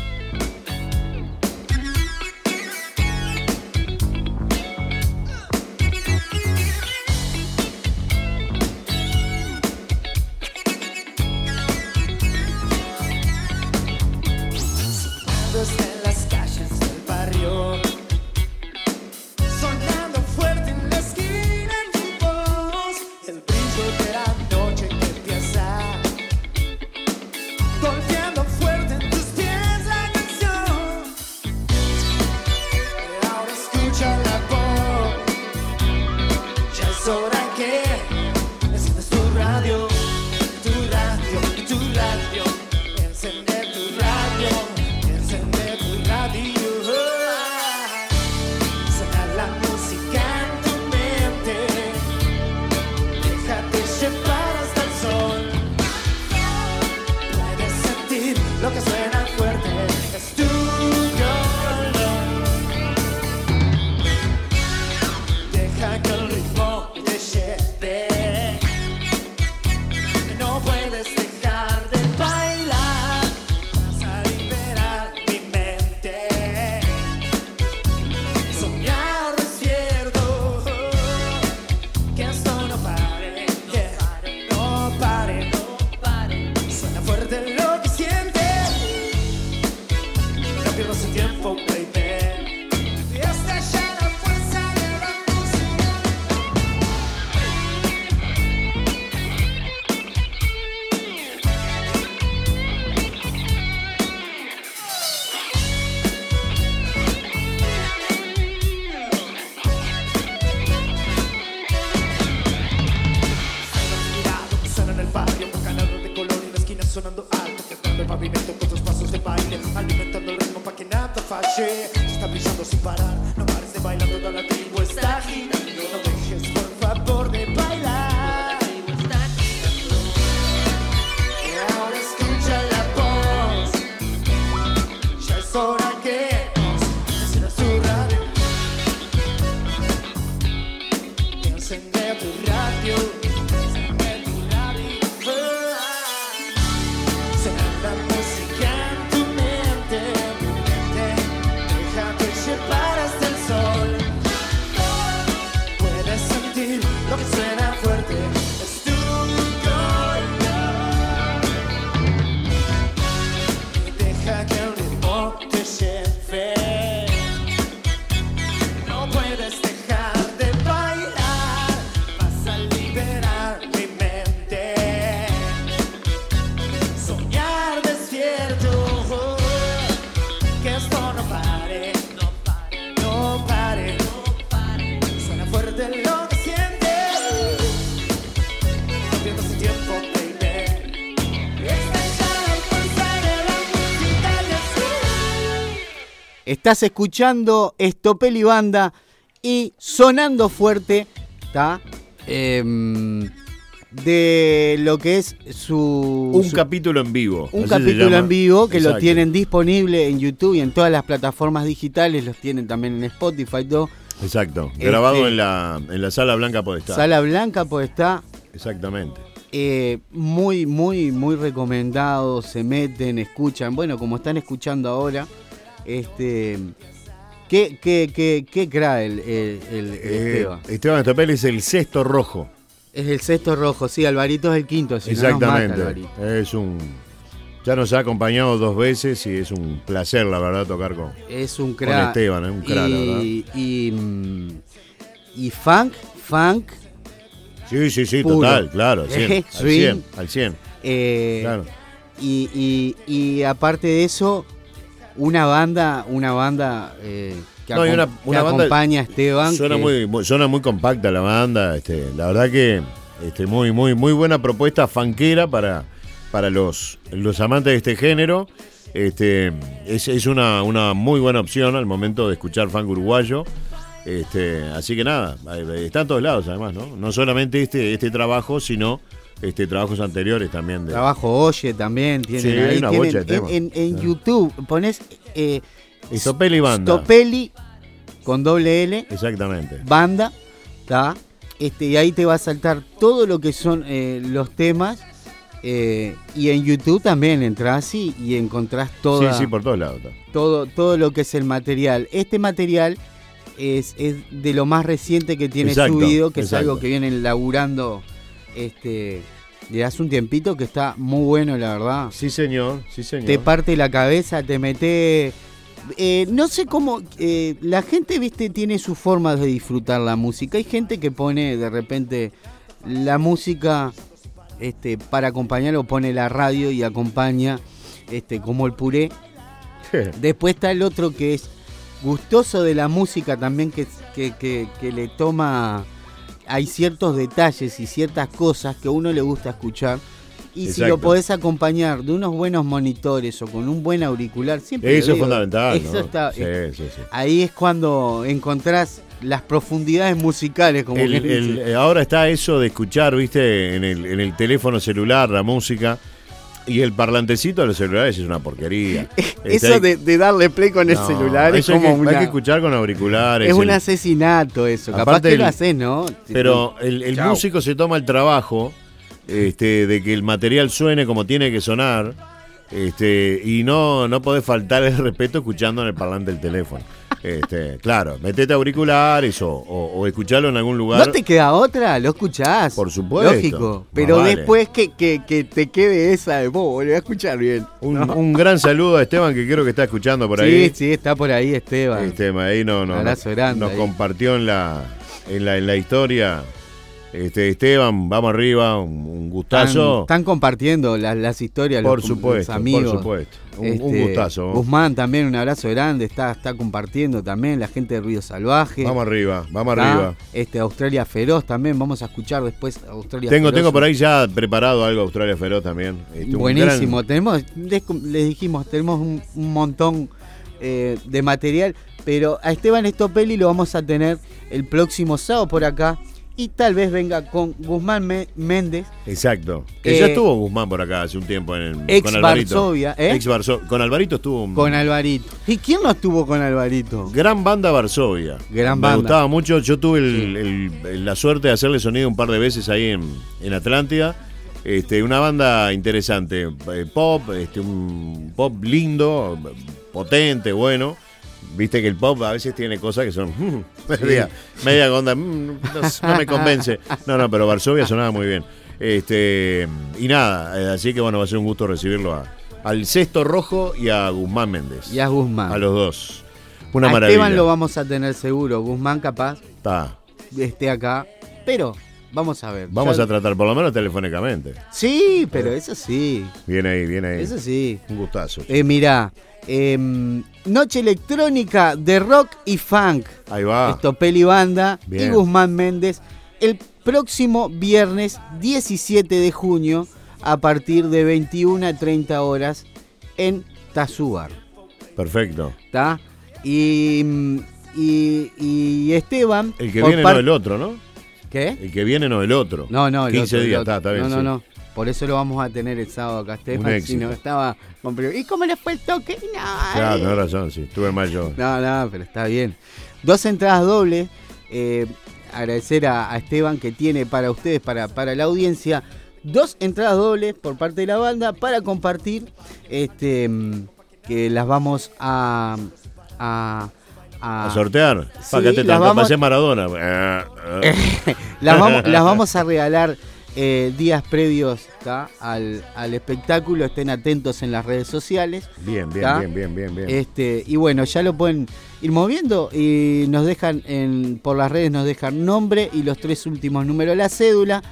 Estás escuchando Estopel y Banda y sonando fuerte, ¿está? Em, de lo que es su. Un su- capítulo en vivo. un capítulo en vivo que lo tienen disponible en YouTube y en todas las plataformas digitales, los tienen también en Spotify, todo. Exacto. Este- Grabado en la, en la sala blanca Podestá. Sala Blanca, pues está Exactamente. eh, muy, muy, muy recomendado. Se meten, escuchan. Bueno, como están escuchando ahora, este. ¿Qué, qué, qué, qué cra el, el, el Eh, Esteban? Esteban Estopel es el sexto rojo. Es el sexto rojo, sí, Alvarito es el quinto. Si no nos mata Exactamente. Es un. Ya nos ha acompañado dos veces y es un placer, la verdad, tocar con, Es un con crack. Esteban, es un crack, la verdad. y, y, mm, y funk, funk. Sí, sí, sí, puro. total, claro, al 100, al Swing. 100, al 100. Eh, Claro. y, y- y aparte de eso, una banda, una banda eh, que, No, acom- una- que una banda- acompaña a Esteban. Suena que- muy, muy- suena muy compacta la banda, este, la verdad que este, muy, muy, muy buena propuesta fanquera para, para los, los amantes de este género. Este, es, es una, una muy buena opción al momento de escuchar funk uruguayo. Este, así que nada, está en todos lados además, ¿no? No solamente este, este trabajo, sino este, trabajos anteriores también. De, Trabajo Oye también. Tienen Sí, hay una tienen- bocha de en, temas. en-. YouTube pones eh, Banda. Stopeli con doble L, Exactamente. banda, ¿tá? Este, y ahí te va a saltar todo lo que son eh, los temas. eh, y en YouTube también entras y, y encontrás toda, Sí, sí, por todos lados. está. todo, todo lo que es el material. Este material es, es de lo más reciente que tiene Exacto, subido, que exacto. es algo que vienen laburando este, de hace un tiempito, que está muy bueno, la verdad. Sí, señor, sí, señor. Te parte la cabeza, te mete... eh, no sé cómo... eh, la gente, viste, tiene sus formas de disfrutar la música. Hay gente que pone de repente la música este, para acompañarlo, pone la radio y acompaña este, como el puré. Después está el otro que es gustoso de la música también, que, que, que- que le toma hay ciertos detalles y ciertas cosas que a uno le gusta escuchar. Y si lo podés acompañar de unos buenos monitores o con un buen auricular, siempre Eso lo es digo, fundamental. eso ¿no? está- Sí, sí, sí. Ahí es cuando encontrás las profundidades musicales, como El- que dice. el- eh, ahora está eso de escuchar, viste, en el, en el teléfono celular, la música. Y el parlantecito de los celulares es una porquería. Eso de, de darle play con el No, celular es eso hay como que- una- hay que escuchar con auriculares. es un el- asesinato eso. Capaz que el- lo haces, ¿no? Pero el, músico se toma el trabajo este, de que el material suene como tiene que sonar este, y no, no podés faltar el respeto escuchando en el parlante del teléfono. Este, claro, metete auriculares o, o, o escuchalo en algún lugar. ¿No te queda otra? Lo escuchás. Por supuesto. Lógico. Pero vale. después que, que, que te quede esa de vos, volví a escuchar bien. Un, ¿no? un gran saludo a Esteban que creo que está escuchando por ahí. Sí, sí, está por ahí Esteban. Este, ahí no, no, Un abrazo no- grande nos ahí. compartió en la, en la, en la historia. Este, Esteban, vamos arriba, un, un gustazo. Están, están compartiendo las, las historias Por los, supuesto, los amigos. por supuesto. Un- un Este, gustazo. Guzmán también, un abrazo grande, está, está compartiendo también, la gente de Ruido Salvaje. Vamos arriba, vamos arriba. Este, Australia Feroz también, vamos a escuchar después Australia Tengo, Feroz. tengo por ahí ya preparado algo Australia Feroz también. Este, Buenísimo, gran- tenemos, les, les dijimos, tenemos un, un montón eh, de material, pero a Esteban Estopelli lo vamos a tener el próximo sábado por acá y tal vez venga con Guzmán Me- Méndez. Exacto. Que Eh, ya estuvo Guzmán por acá hace un tiempo en el, ex con Alvarito. Varsovia, ¿eh? Ex con Alvarito estuvo un- Con Alvarito. ¿Y quién no estuvo con Alvarito? Gran banda Varsovia. Gran Me banda. gustaba mucho. Yo tuve el- el- el- la suerte de hacerle sonido un par de veces ahí en, en Atlántida. Este, una banda interesante. eh, Pop, este, un pop lindo, potente, bueno. Viste que el pop a veces tiene cosas que son mm, media, media onda, mm, no, me convence. No, no, pero Varsovia sonaba muy bien. Este, y nada, eh, así que bueno, va a ser un gusto recibirlo a- al Cesto Rojo y a Guzmán Méndez. Y a Guzmán. A los dos. Una a maravilla. Esteban lo vamos a tener seguro. Guzmán capaz Está. esté acá. Pero vamos a ver. Vamos Ya- a tratar por lo menos telefónicamente. Sí, pero eso sí. Viene ahí, viene ahí. Eso sí. Un gustazo. Eh, mirá, em, Noche Electrónica de Rock y Funk. Ahí va. Esto, Peli Banda y. Guzmán Méndez. El próximo viernes 17 de junio a partir de 21 a 30 horas en Tazúbar. Perfecto. ¿Está? Y, y, y Esteban. El que viene no el otro, ¿no? ¿Qué? El que viene no el otro. No, no, el 15 otro, el días, otro. está, está bien. No, no, sí. no. Por eso lo vamos a tener el sábado acá, Esteban. Si no, estaba. ¿Y cómo le fue el toque? No, Claro, tenés razón, sí. Estuve mal yo. No, no, pero está bien. Dos entradas dobles. eh, agradecer a, a Esteban que tiene para ustedes, para, para la audiencia, dos entradas dobles por parte de la banda para compartir. Este, mm, que las vamos a. a A sortear. Sí, acá te las vamos- Maradona. Eh, eh. las, vamos, las vamos a regalar eh, días previos al, al espectáculo. Estén atentos en las redes sociales. Bien, bien, bien, bien, bien, bien. Este, y bueno, ya lo pueden ir moviendo y nos dejan en, por las redes, nos dejan nombre y los tres últimos números de la cédula.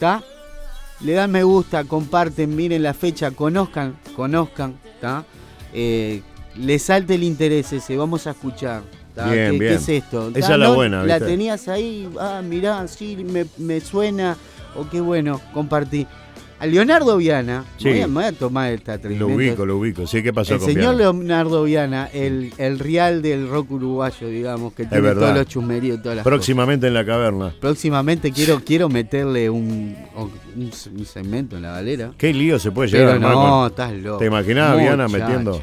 ¿tá? Le dan me gusta, comparten, miren la fecha, conozcan, conozcan. ¿tá? Eh, les salte el interés ese, vamos a escuchar. ¿Qué, bien. qué es esto? Esa es la ¿No? buena, La tenías ahí, ah, mirá, sí, me, me suena, o qué bueno, compartí. A Leonardo Viana, Sí. me, voy a, voy a tomar esta Lo ubico, lo ubico. Sí, ¿qué pasó el con señor Viana? Leonardo Viana, el, el real del rock uruguayo, digamos, que tiene verdad. todos los chusmeríos y todas las Próximamente en la caverna. Próximamente quiero, quiero meterle un, un, un segmento en la galera. ¿Qué lío se puede llegar Pero a no, con- estás loco. ¿Te imaginás a Viana metiendo?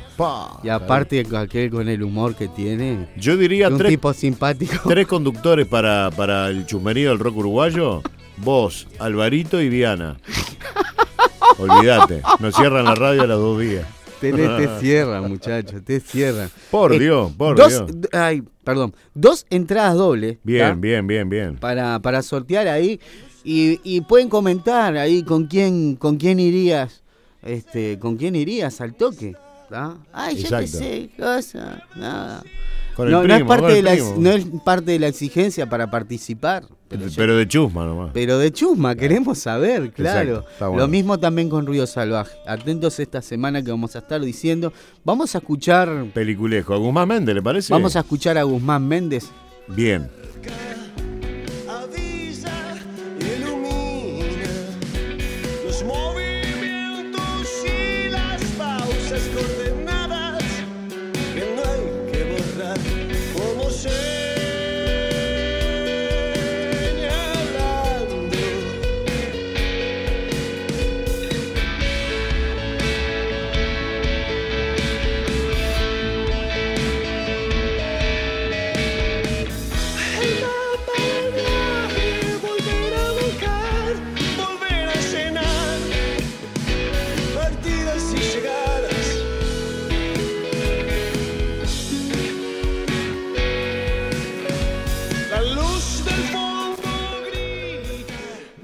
Y aparte aquel con el humor que tiene. Yo diría un tres, tipo simpático. tres conductores para, para el chusmerío del rock uruguayo. Vos, Alvarito y Viana. Olvídate, nos cierran la radio a los dos días. Te, te cierran, muchachos, te cierran. Por Eh, Dios, por dos, Dios. Ay, perdón. Dos entradas dobles. Bien, ¿tá? bien, bien, bien. para, para sortear ahí. Y, y pueden comentar ahí con quién, con quién irías, este, con quién irías al toque. ¿tá? Ay, yo qué Exacto. sé, cosa, nada. Con el no, no es parte con de la, no es parte de la exigencia para participar. Pero, de chusma nomás. pero de chusma, queremos saber, claro. Bueno. Lo mismo también con Río Salvaje. Atentos esta semana que vamos a estar diciendo. Vamos a escuchar. Peliculejo. ¿A Guzmán Méndez le parece? Vamos a escuchar a Guzmán Méndez. Bien.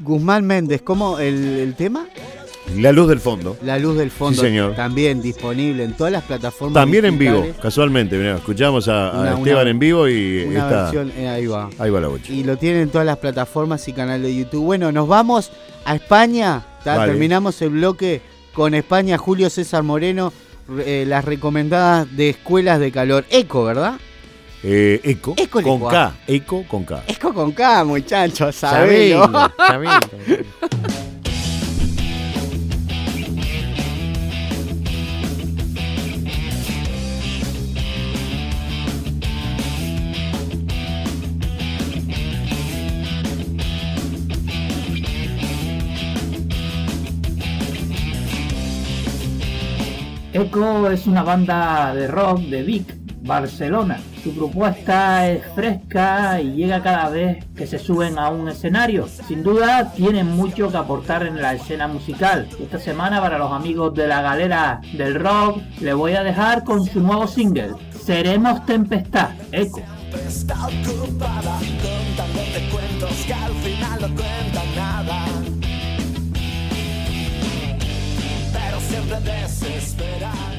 Guzmán Méndez, ¿cómo el, el tema? La luz del fondo. La luz del fondo. Sí, señor. También disponible en todas las plataformas. También en vivo, casualmente. mirá, escuchamos a, a Una- Esteban una- en vivo y Una está. versión, eh, ahí va. Ahí va la bocha. Y lo tienen en todas las plataformas y canal de YouTube. Bueno, nos vamos a España. Terminamos el bloque con España. Julio César Moreno, eh, las recomendadas de escuelas de calor. Eco, ¿verdad? Eh, eco, Eco con. K. Eco con K. Eco con K, muchachos, sabelo. Sabelo, sabelo. Eco es una banda de rock de Vic, Barcelona. Su propuesta es fresca y llega cada vez que se suben a un escenario. Sin duda tienen mucho que aportar en la escena musical. Esta semana para los amigos de la galera del rock les voy a dejar con su nuevo single, Seremos Tempestad, Eco. Ocupada contándote cuentos que al final no cuentan nada. Pero siempre desesperar.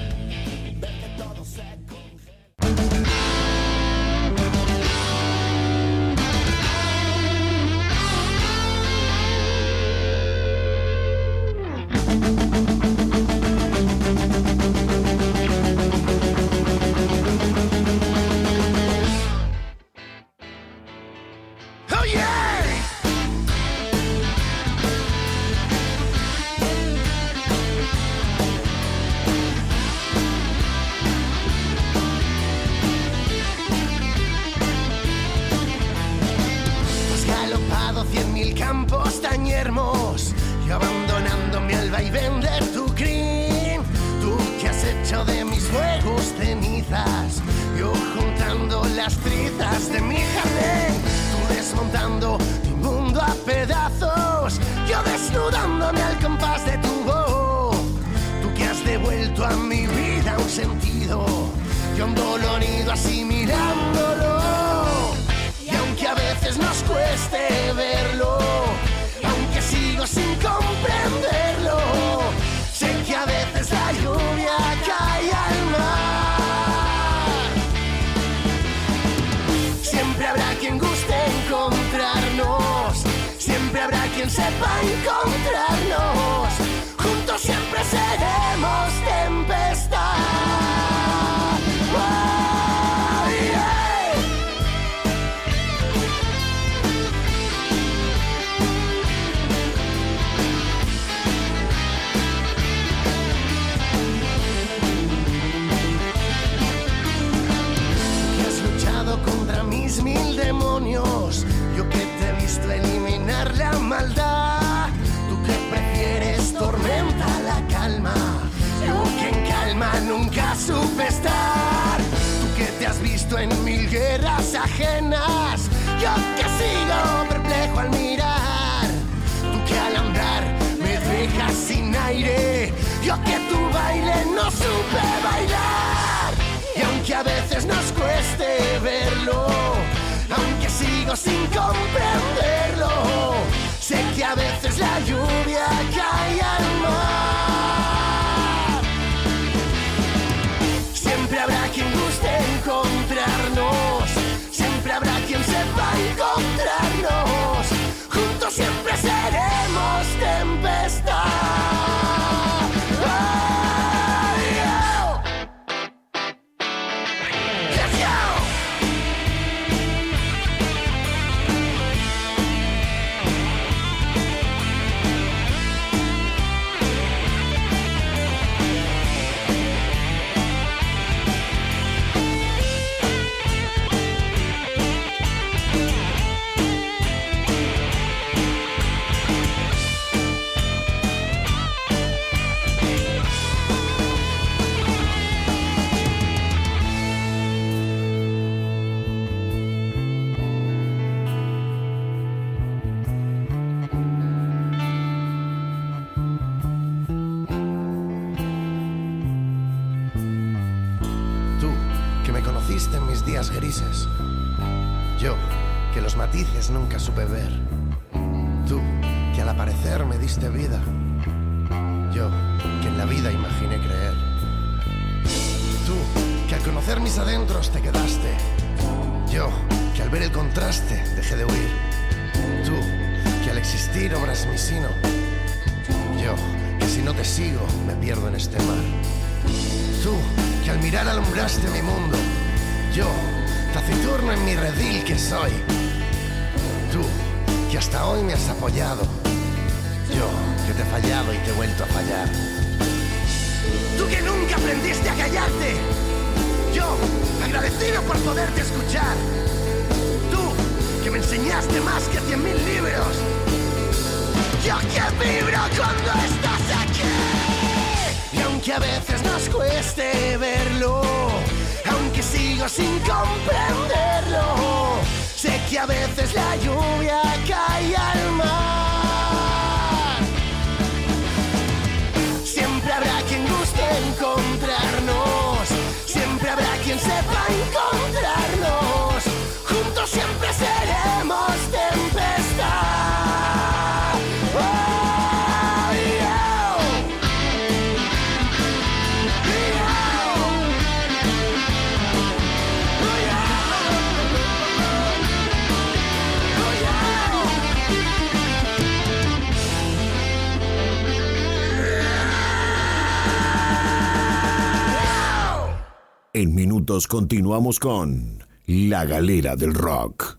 Continuamos con La Galera del Rock.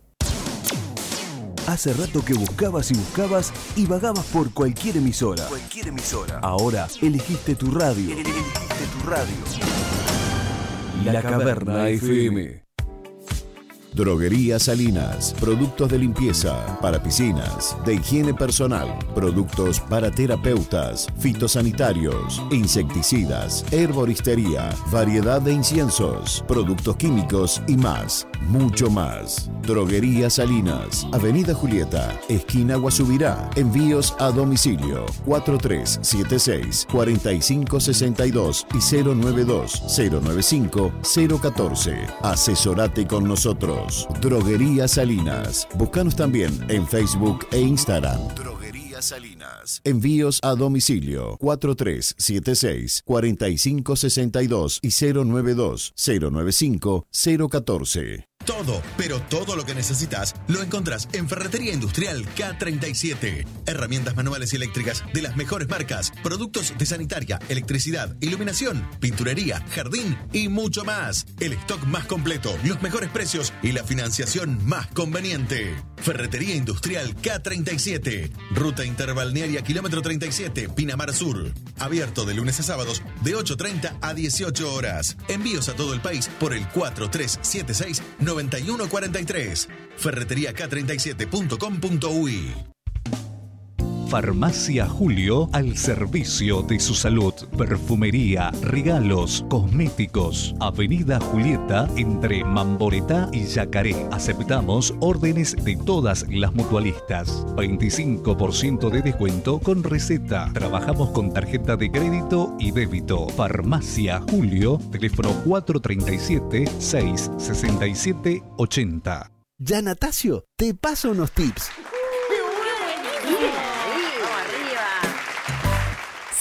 Hace rato que buscabas y buscabas y vagabas por cualquier emisora. Cualquier emisora. Ahora elegiste tu radio. Elegiste tu radio. La Caverna FM. Droguería Salinas, productos de limpieza para piscinas, de higiene personal, productos para terapeutas, fitosanitarios, insecticidas, herboristería, variedad de inciensos, productos químicos y más, mucho más. Droguería Salinas, Avenida Julieta, esquina Guasubirá, envíos a domicilio 4376 4562 y 092 095 014. Asesorate con nosotros. Droguería Salinas. Búscanos también en Facebook e Instagram. Droguería Salinas. Envíos a domicilio 4376 4562 y 092 095 014. Todo, pero todo lo que necesitas lo encontrás en Ferretería Industrial K37. Herramientas manuales y eléctricas de las mejores marcas, productos de sanitaria, electricidad, iluminación, pinturería, jardín y mucho más. El stock más completo, los mejores precios y la financiación más conveniente. Ferretería Industrial K37. Ruta Interbalnearia Kilómetro 37, Pinamar Sur. Abierto de lunes a sábados de 8.30 a 18 horas. Envíos a todo el país por el 4376 9143. Ferreteriak37.com.uy Farmacia Julio al servicio de su salud. Perfumería, regalos, cosméticos. Avenida Julieta entre Mamboretá y Yacaré. Aceptamos órdenes de todas las mutualistas. 25% de descuento con receta. Trabajamos con tarjeta de crédito y débito. Farmacia Julio, teléfono 437 667 80. Ya Natasio, te paso unos tips.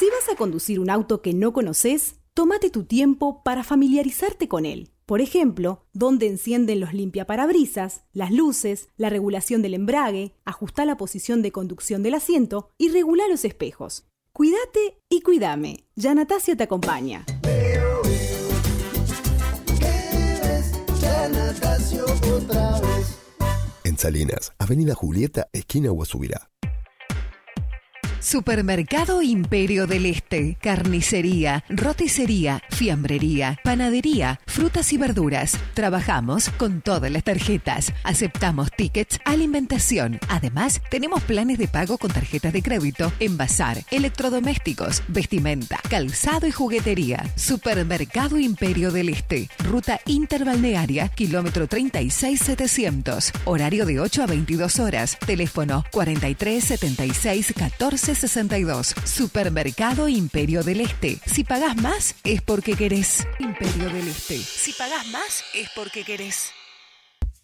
Si vas a conducir un auto que no conoces, tómate tu tiempo para familiarizarte con él. Por ejemplo, dónde encienden los limpiaparabrisas, las luces, la regulación del embrague, ajustar la posición de conducción del asiento y regular los espejos. Cuídate y cuídame. Ya Natasio te acompaña. En Salinas, Avenida Julieta, esquina Guasubirá. Supermercado Imperio del Este, carnicería, roticería, fiambrería, panadería, frutas y verduras. Trabajamos con todas las tarjetas. Aceptamos tickets, alimentación. Además, tenemos planes de pago con tarjetas de crédito en bazar, electrodomésticos, vestimenta, calzado y juguetería. Supermercado Imperio del Este, ruta interbalnearia, kilómetro 36700. Horario de 8 a 22 horas. Teléfono 43 76 14 62. Supermercado Imperio del Este. Si pagás más, es porque querés. Imperio del Este. Si pagás más, es porque querés.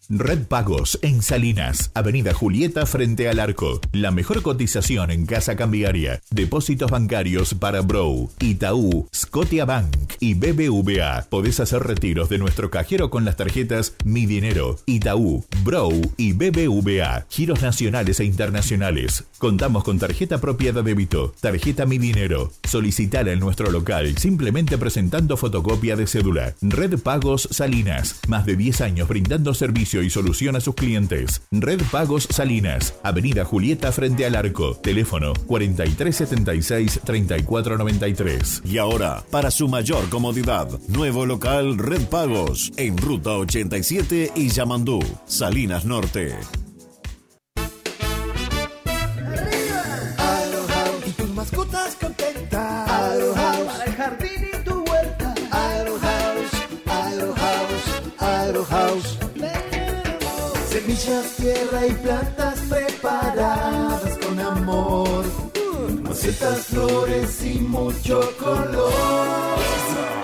Red Pagos en Salinas, Avenida Julieta frente al arco. La mejor cotización en casa cambiaria. Depósitos bancarios para Bro, Itaú, Scotiabank y BBVA. Podés hacer retiros de nuestro cajero con las tarjetas Mi Dinero, Itaú, Bro y BBVA. Giros nacionales e internacionales. Contamos con tarjeta propia de débito, tarjeta Mi Dinero. Solicitala en nuestro local simplemente presentando fotocopia de cédula. Red Pagos Salinas, más de 10 años brindando y solución a sus clientes. Red Pagos Salinas, Avenida Julieta frente al arco. Teléfono 4376-3493. Y ahora, para su mayor comodidad, nuevo local Red Pagos en Ruta 87 y Yamandú, Salinas Norte. Semillas, tierra y plantas preparadas con amor. Macetas, flores y mucho color.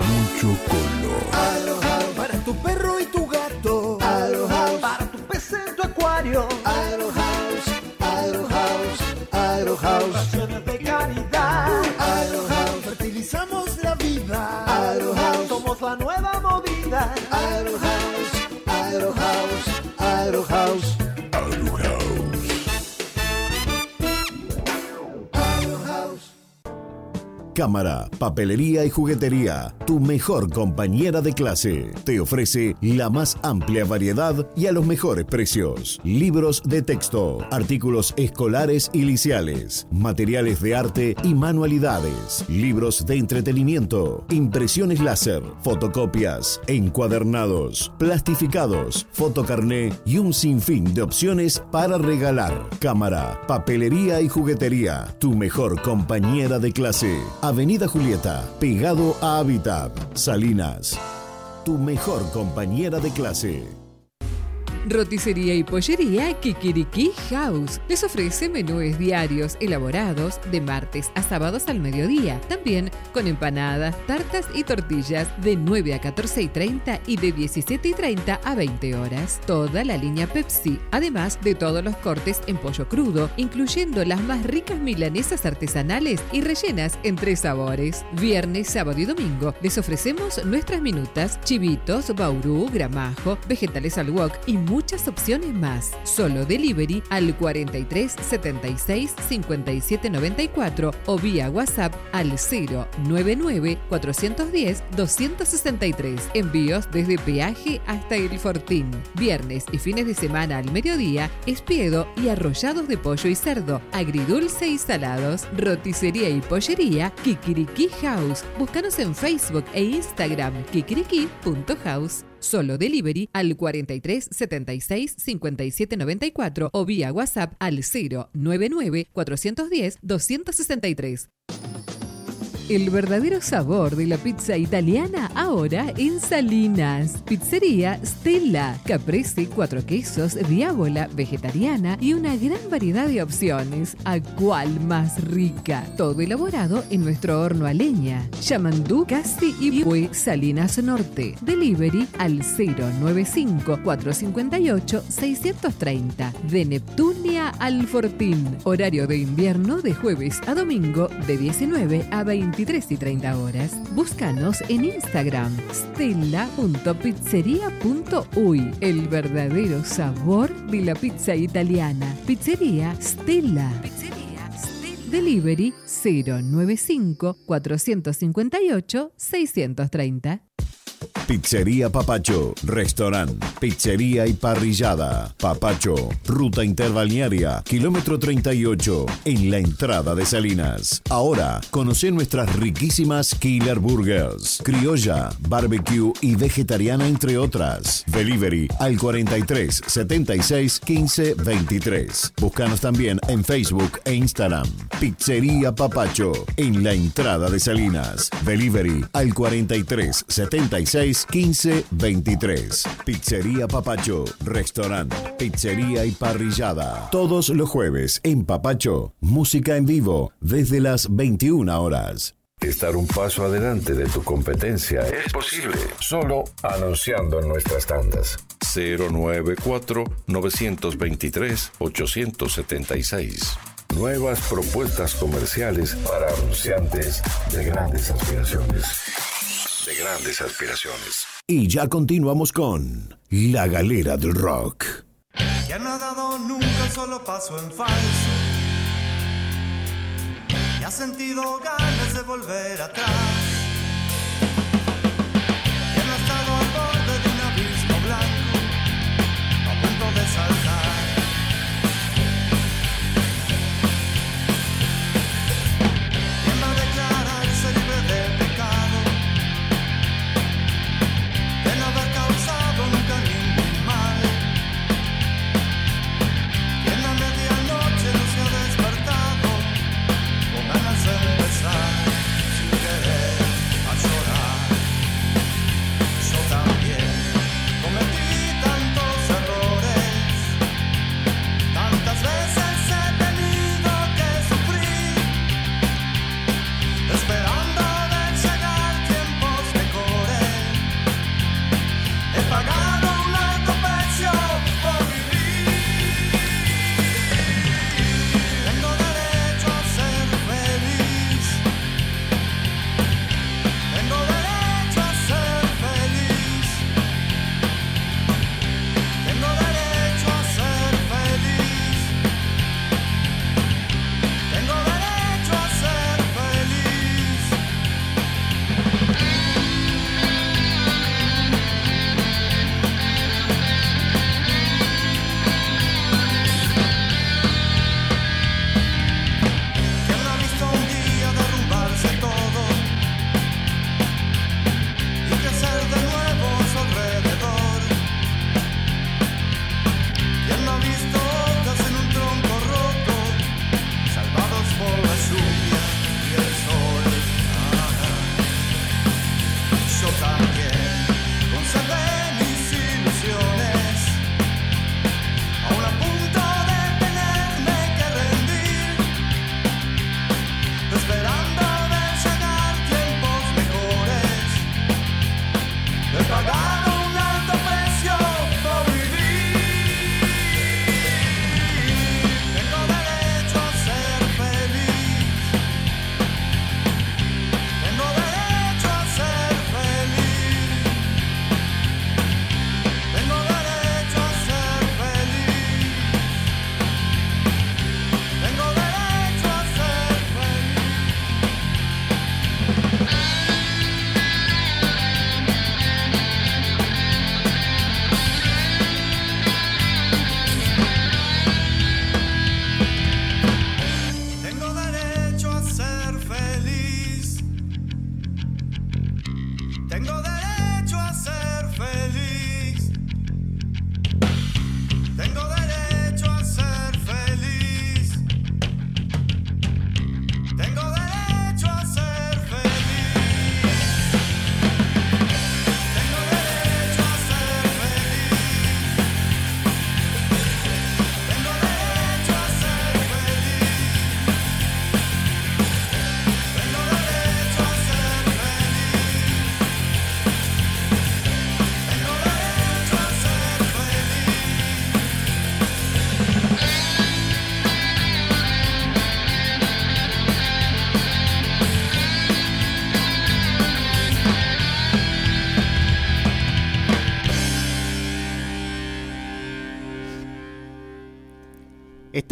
Mucho color. Aerohouse para tu perro y tu gato. Aerohouse para tu pez en tu acuario. Aerohouse, Aerohouse, Aerohouse. Cámara, papelería y juguetería, tu mejor compañera de clase. Te ofrece la más amplia variedad y a los mejores precios. Libros de texto, artículos escolares y liciales, materiales de arte y manualidades, libros de entretenimiento, impresiones láser, fotocopias, encuadernados, plastificados, fotocarné y un sinfín de opciones para regalar. Cámara, papelería y juguetería, tu mejor compañera de clase. Avenida Julieta, pegado a Habitat, Salinas. Tu mejor compañera de clase. Roticería y pollería Kikiriki House. Les ofrece menúes diarios elaborados de martes a sábados al mediodía. También con empanadas, tartas y tortillas de 9 a 14 y 30 y de 17 y 30 a 20 horas. Toda la línea Pepsi, además de todos los cortes en pollo crudo, incluyendo las más ricas milanesas artesanales y rellenas en tres sabores. Viernes, sábado y domingo les ofrecemos nuestras minutas, chivitos, baurú, gramajo, vegetales al wok y muchas opciones más. Solo delivery al 43 76 57 94 o vía WhatsApp al 099 410 263. Envíos desde peaje hasta el Fortín. Viernes y fines de semana al mediodía, espiedo y arrollados de pollo y cerdo, agridulce y salados, roticería y pollería, Kikiriki House. Búscanos en Facebook e Instagram kikiriki.house. Solo delivery al 43 76 57 94 o vía WhatsApp al 099 410 263. El verdadero sabor de la pizza italiana ahora en Salinas. Pizzería Stella, caprese, cuatro quesos, diábola, vegetariana y una gran variedad de opciones. ¿A cuál más rica? Todo elaborado en nuestro horno a leña. Yamandú, Casti y Bue, Salinas Norte. Delivery al 095-458-630. De Neptunia al Fortín. Horario de invierno de jueves a domingo de 19 a 23 y 30 horas. Búscanos en Instagram stella.pizzeria.uy. El verdadero sabor de la pizza italiana. Pizzería Stella. Delivery 095 458 630. Pizzería Papacho, restaurante, pizzería y parrillada. Papacho, ruta interbalnearia, kilómetro 38, en la entrada de Salinas. Ahora, conoce nuestras riquísimas Killer Burgers, criolla, barbecue y vegetariana, entre otras. Delivery al 43 76 15 23. Búscanos también en Facebook e Instagram. Pizzería Papacho, en la entrada de Salinas. Delivery al 43 76 15 23. Pizzería Papacho, restaurante, pizzería y parrillada. Todos los jueves en Papacho, música en vivo desde las 21 horas. Estar un paso adelante de tu competencia es posible solo anunciando en nuestras tandas. 094-923-876. Nuevas propuestas comerciales para anunciantes de grandes aspiraciones. De grandes aspiraciones. Y ya continuamos con La Galera del Rock. Ya no ha dado nunca un solo paso en falso. Y ha sentido ganas de volver atrás.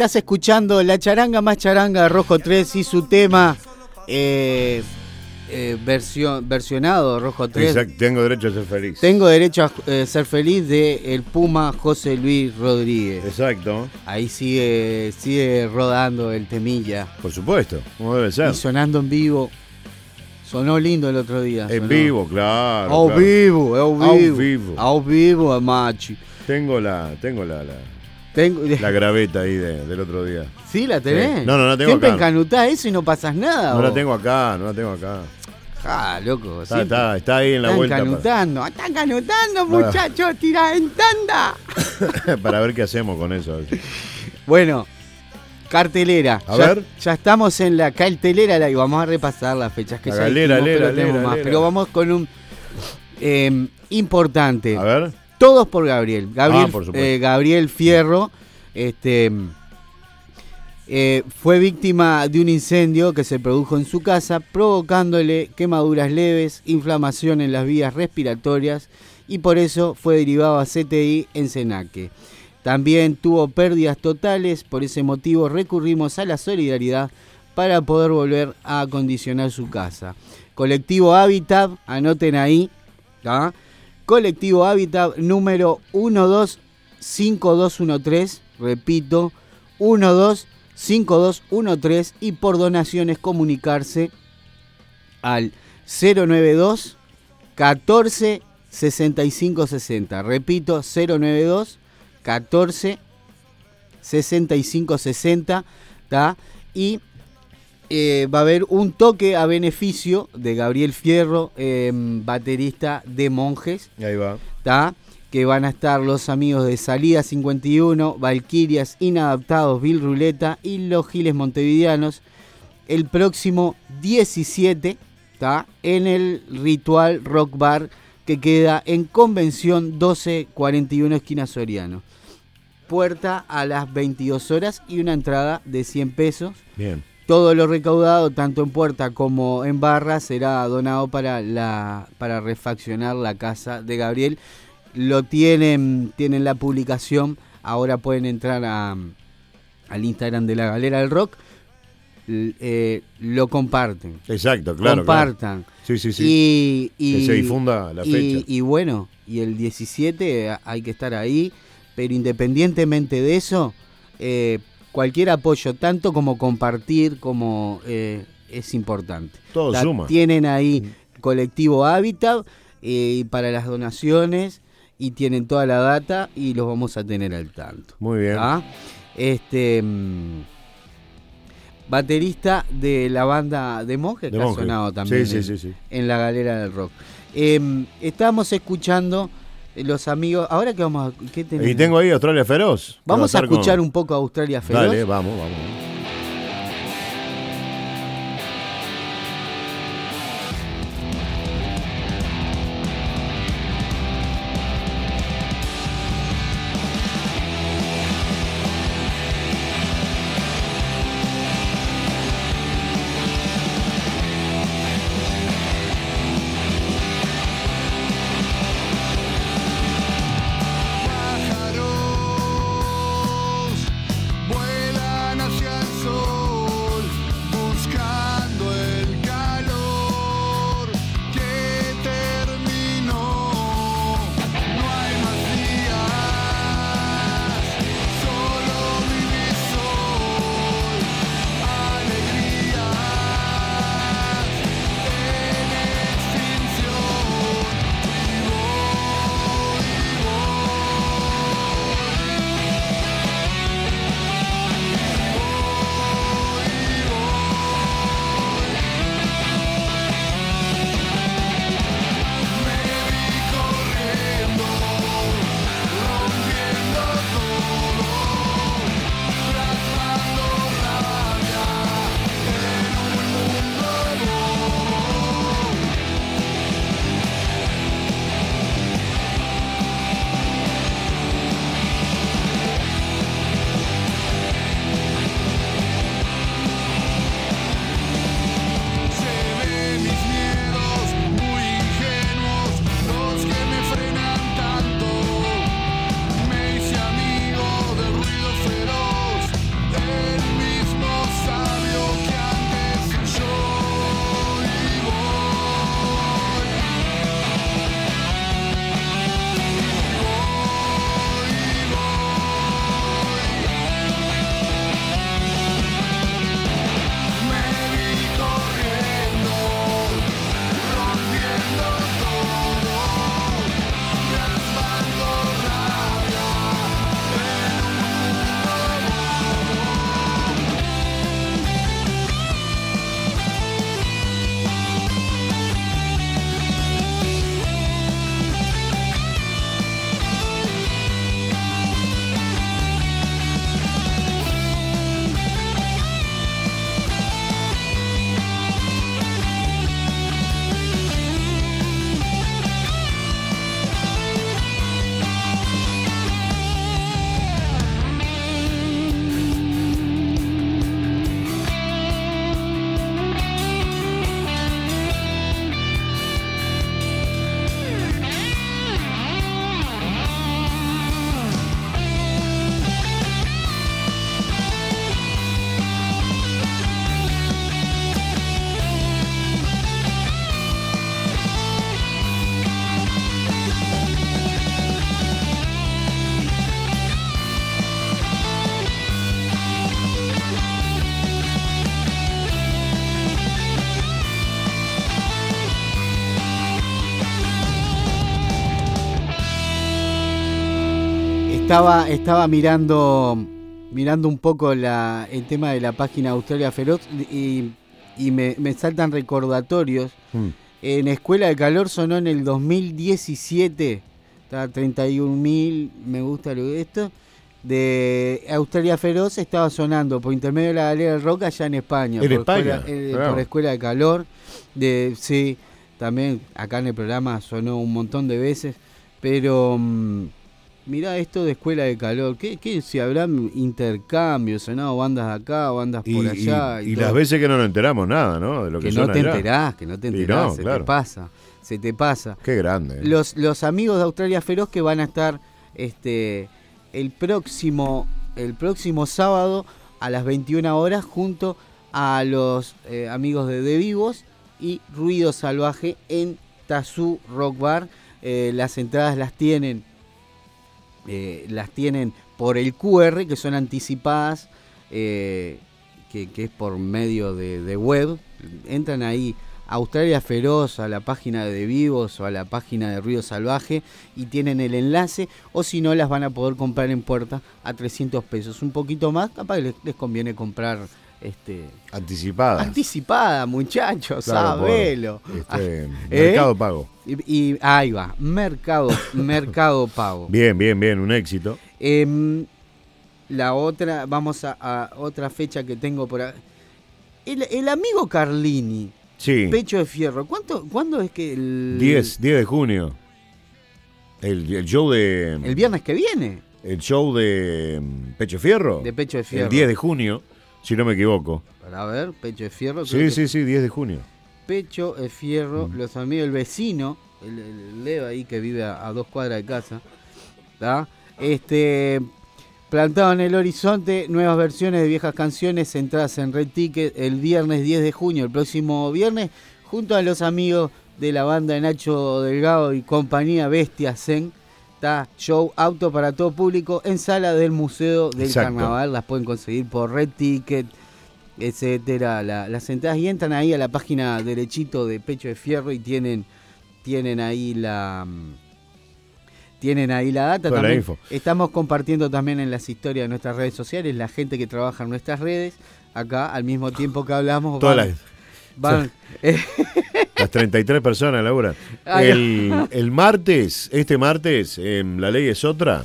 Estás escuchando la charanga más charanga de Rojo 3 y su tema eh, eh, versión, versionado Rojo 3. Exacto, tengo derecho a ser feliz. Tengo derecho a eh, ser feliz de el Puma José Luis Rodríguez. Exacto. Ahí sigue, sigue rodando el temilla. Por supuesto, como debe ser. Y sonando en vivo. Sonó lindo el otro día. En sonó. vivo, claro. Ao claro. vivo, Ao vivo. vivo. Ao vivo, machi. Tengo la, tengo la, la, Tengo, la graveta ahí de- del otro día. ¿Sí la tenés? Sí. No, no, no tengo Siempre acá. encanutás eso y no pasas nada. No vos. la tengo acá, no la tengo acá. Ah, loco. Está, siempre. está, está ahí en la Están vuelta para, canutando, están canutando, Para- muchachos, tirá en tanda. para ver qué hacemos con eso. Bueno, Cartelera. A ya, ver. ya estamos en la cartelera la- y vamos a repasar las fechas que La ya galera, dijimos, lera, pero tenemos lera, más. lera. Pero vamos con un eh, importante. A ver. Todos por Gabriel. Gabriel, Ah, por eh, Gabriel Fierro este, eh, fue víctima de un incendio que se produjo en su casa, provocándole quemaduras leves, inflamación en las vías respiratorias y por eso fue derivado a CTI en Senaque. También tuvo pérdidas totales, por ese motivo recurrimos a la solidaridad para poder volver a acondicionar su casa. Colectivo Habitat, anoten ahí, ¿tá? Colectivo Habitat número 125213, repito, 125213 y por donaciones comunicarse al 092 14 65 60. Repito, 092 14 65 60. ¿tá? Y eh, va a haber un toque a beneficio de Gabriel Fierro, eh, baterista de Monjes. Ahí va. ¿tá? Que van a estar los amigos de Salida 51, Valquirias, Inadaptados, Bill Ruleta y los Giles Montevideanos el próximo 17 ¿tá? en el Ritual Rock Bar que queda en Convención 1241 Esquina Soriano. Puerta a las 22 horas y una entrada de 100 pesos. Bien. Todo lo recaudado, tanto en puerta como en barra, será donado para la para refaccionar la casa de Gabriel. Lo tienen, tienen la publicación. Ahora pueden entrar a, al Instagram de la Galera del Rock. Eh, lo comparten. Exacto, claro. Compartan. claro. Sí, sí, sí. Y, y- que se difunda la y- fecha. Y, bueno, y el 17 hay que estar ahí. Pero independientemente de eso, eh, cualquier apoyo, tanto como compartir, como eh, es importante. Todo La- suma. Tienen ahí colectivo Hábitat eh, para las donaciones y tienen toda la data y los vamos a tener al tanto. Muy bien. ¿Ah? Este mm, baterista de la banda de Monjes De que ha sonado también Sí, sí, en, sí, sí. en la galera del rock. Eh, estamos escuchando eh, los amigos. Ahora que vamos a. ¿qué tenemos? Y tengo ahí Australia Feroz. Vamos va a estar con- escuchar un poco a Australia Feroz. Dale, vamos, vamos. Estaba, estaba mirando, mirando un poco la, el tema de la página Australia Feroz y, y me, me saltan recordatorios. Mm. En Escuela de Calor sonó en el 2017, está 31.000, me gusta lo de esto, de Australia Feroz estaba sonando por intermedio de la Galera del Rock allá en España. ¿En por España? Escuela, eh, por Escuela de Calor, de, sí, también acá en el programa sonó un montón de veces, pero mm, mirá esto de Escuela de Calor, ¿qué, qué si habrán intercambios, sonado bandas acá, bandas Y, por y- allá? y las veces que no nos enteramos nada, ¿no? De lo que, que no te allá. enterás, que no te enterás, no, se claro. te pasa, se te pasa. Qué grande. ¿eh? Los, los amigos de Australia Feroz que van a estar este el próximo el próximo sábado a las 21 horas junto a los eh, amigos de De Vivos y Ruido Salvaje en Tazú Rock Bar. Eh, las entradas las tienen eh, las tienen por el QR que son anticipadas eh, que, es por medio de, web. Entran ahí a Australia Feroz a la página de Vivos o a la página de Ruido Salvaje y tienen el enlace o si no las van a poder comprar en puerta a 300 pesos. Un poquito más capaz les, les conviene comprar este Anticipadas. anticipada muchachos Claro, sabelo este, ¿Eh? Mercado Pago. y, y ahí va mercado mercado pago Bien, bien, bien, un éxito. Em, la otra, vamos a, a otra fecha que tengo por acá. El, el amigo Carlini, Sí. Pecho de Fierro, ¿cuánto, ¿cuándo es que el. 10, 10 de junio. El, el show de. El viernes que viene. El show de mm, Pecho Fierro. De Pecho de Fierro. El 10 de junio, si no me equivoco. Para ver, Pecho de Fierro. Sí, sí, sí, 10 de junio. Pecho de Fierro, los amigos del vecino, el, el Leo ahí que vive a, a dos cuadras de casa. ¿tá? Este. Plantado en el horizonte, nuevas versiones de viejas canciones, entradas en Red Ticket el viernes 10 de junio, el próximo viernes, junto a los amigos de la banda de Nacho Delgado y compañía Bestia Zen. Está show auto para todo público en sala del Museo del Exacto. Carnaval. Las pueden conseguir por Red Ticket, etcétera. La- las entradas y entran ahí a la página derechito de Pecho de Fierro y tienen, tienen ahí la. mm, Tienen ahí la data Toda la también. info. Estamos compartiendo también en las historias de nuestras redes sociales, la gente que trabaja en nuestras redes, acá al mismo tiempo que hablamos. Todas van- van- Las 33 personas, Laura. El, el martes, este martes, em, La Ley es Otra,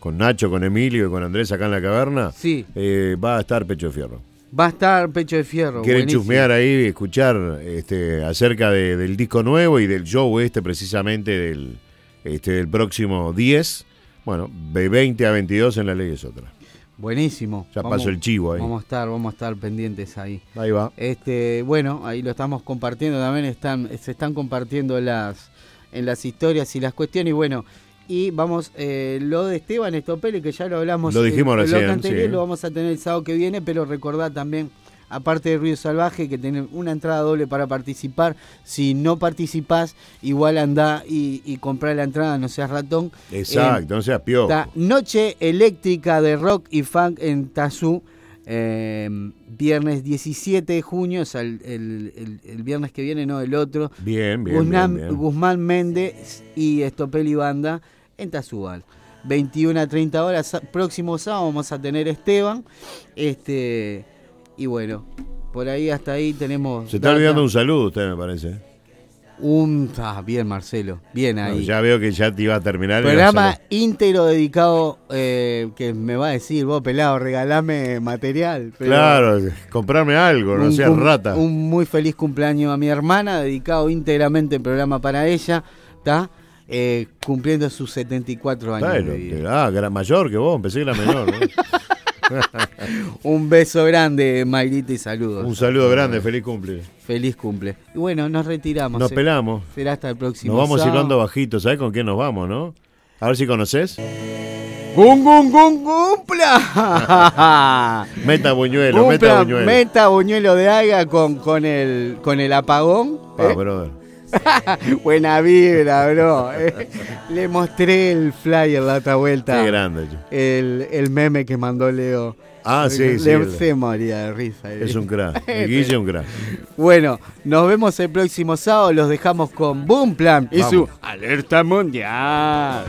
con Nacho, con Emilio y con Andrés acá en la caverna, Sí. eh, va a estar Pecho de Fierro. va a estar Pecho de Fierro. Quieren buenísimo. chusmear ahí, escuchar este, acerca de- del disco nuevo y del show este precisamente del, este, del próximo 10. Bueno, de 20 a 22 en La Ley es Otra. Buenísimo. Ya pasó el chivo ahí. Vamos a estar, vamos a estar pendientes ahí. Ahí va. Este, bueno, ahí lo estamos compartiendo también, están, se están compartiendo las en las historias y las cuestiones y bueno, y vamos, eh, lo de Esteban Estopeli, que ya lo hablamos Lo dijimos recién, anterior, sí. lo vamos a tener el sábado que viene, pero recordad también, aparte de Ruido Salvaje, que tienen una entrada doble para participar, si no participás, igual anda y, y comprar la entrada, no seas ratón. Exacto, Eh, no seas piojo. Noche Eléctrica de Rock y Funk en Tazú. eh, viernes 17 de junio, o sea, el, el- el- el viernes que viene, no el otro. Bien, bien, Guzmán, bien, bien. Guzmán Méndez y Estopeli Banda en Tazúbal. 21 a 30 horas, próximo sábado vamos a tener Esteban. Este, y bueno, por ahí hasta ahí tenemos. Se está data. olvidando un saludo usted, me parece. Un. Ah, bien, Marcelo. Bien ahí. No, ya veo que ya te iba a terminar. el Programa íntegro dedicado, eh, que me va a decir, vos pelado, regalame material. pero Claro, comprarme algo, no seas rata. Un muy feliz cumpleaños a mi hermana, dedicado íntegramente el programa para ella, ¿está? Eh, cumpliendo sus 74 años. Claro, de vida. que- ah, que era mayor que vos, pensé que era menor. ¿no? Un beso grande, Mayrita, y saludos. Un saludo grande, feliz cumple. Feliz cumple. Y bueno, nos retiramos. Nos eh. pelamos. Será hasta el próximo. Nos vamos silbando bajito, ¿sabes con quién nos vamos, no? A ver si conoces. ¡Gun, gun, gun, cumpla! Meta buñuelo, Cumpla, meta buñuelo. meta buñuelo de alga con, con, el, con el apagón. Pa, ¿eh? brother. Buena vibra, bro. Eh, Le mostré el flyer la otra vuelta. Qué grande. El, el meme que mandó Leo. Ah, sí, sí, Le el- se moría de risa. Es un crack. Guille es un crack. Bueno, nos vemos el próximo sábado. Los dejamos con Boom Plan y Vamos. su alerta mundial.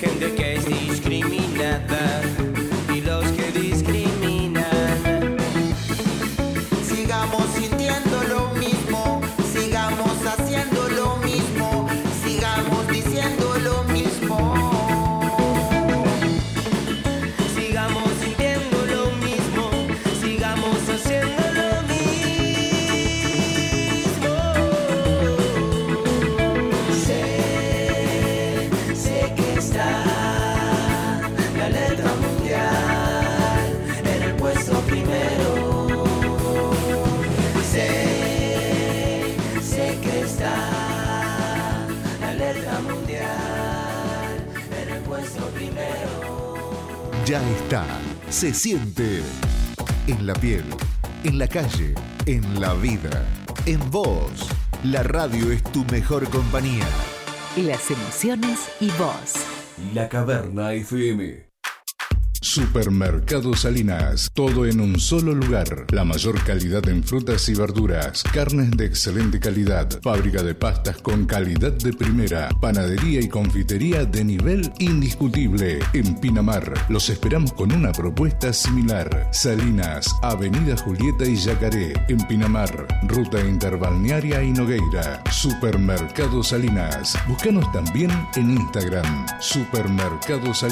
Que Ya está, se siente en la piel, en la calle, en la vida, en vos. La radio es tu mejor compañía. Las emociones y vos. La Caverna FM. Supermercado Salinas, todo en un solo lugar. La mayor calidad en frutas y verduras, carnes de excelente calidad, fábrica de pastas con calidad de primera, panadería y confitería de nivel indiscutible. En Pinamar, los esperamos con una propuesta similar. Salinas, Avenida Julieta y Yacaré. En Pinamar, ruta interbalnearia y Nogueira. Supermercado Salinas. Búscanos también en Instagram. Supermercado Salinas.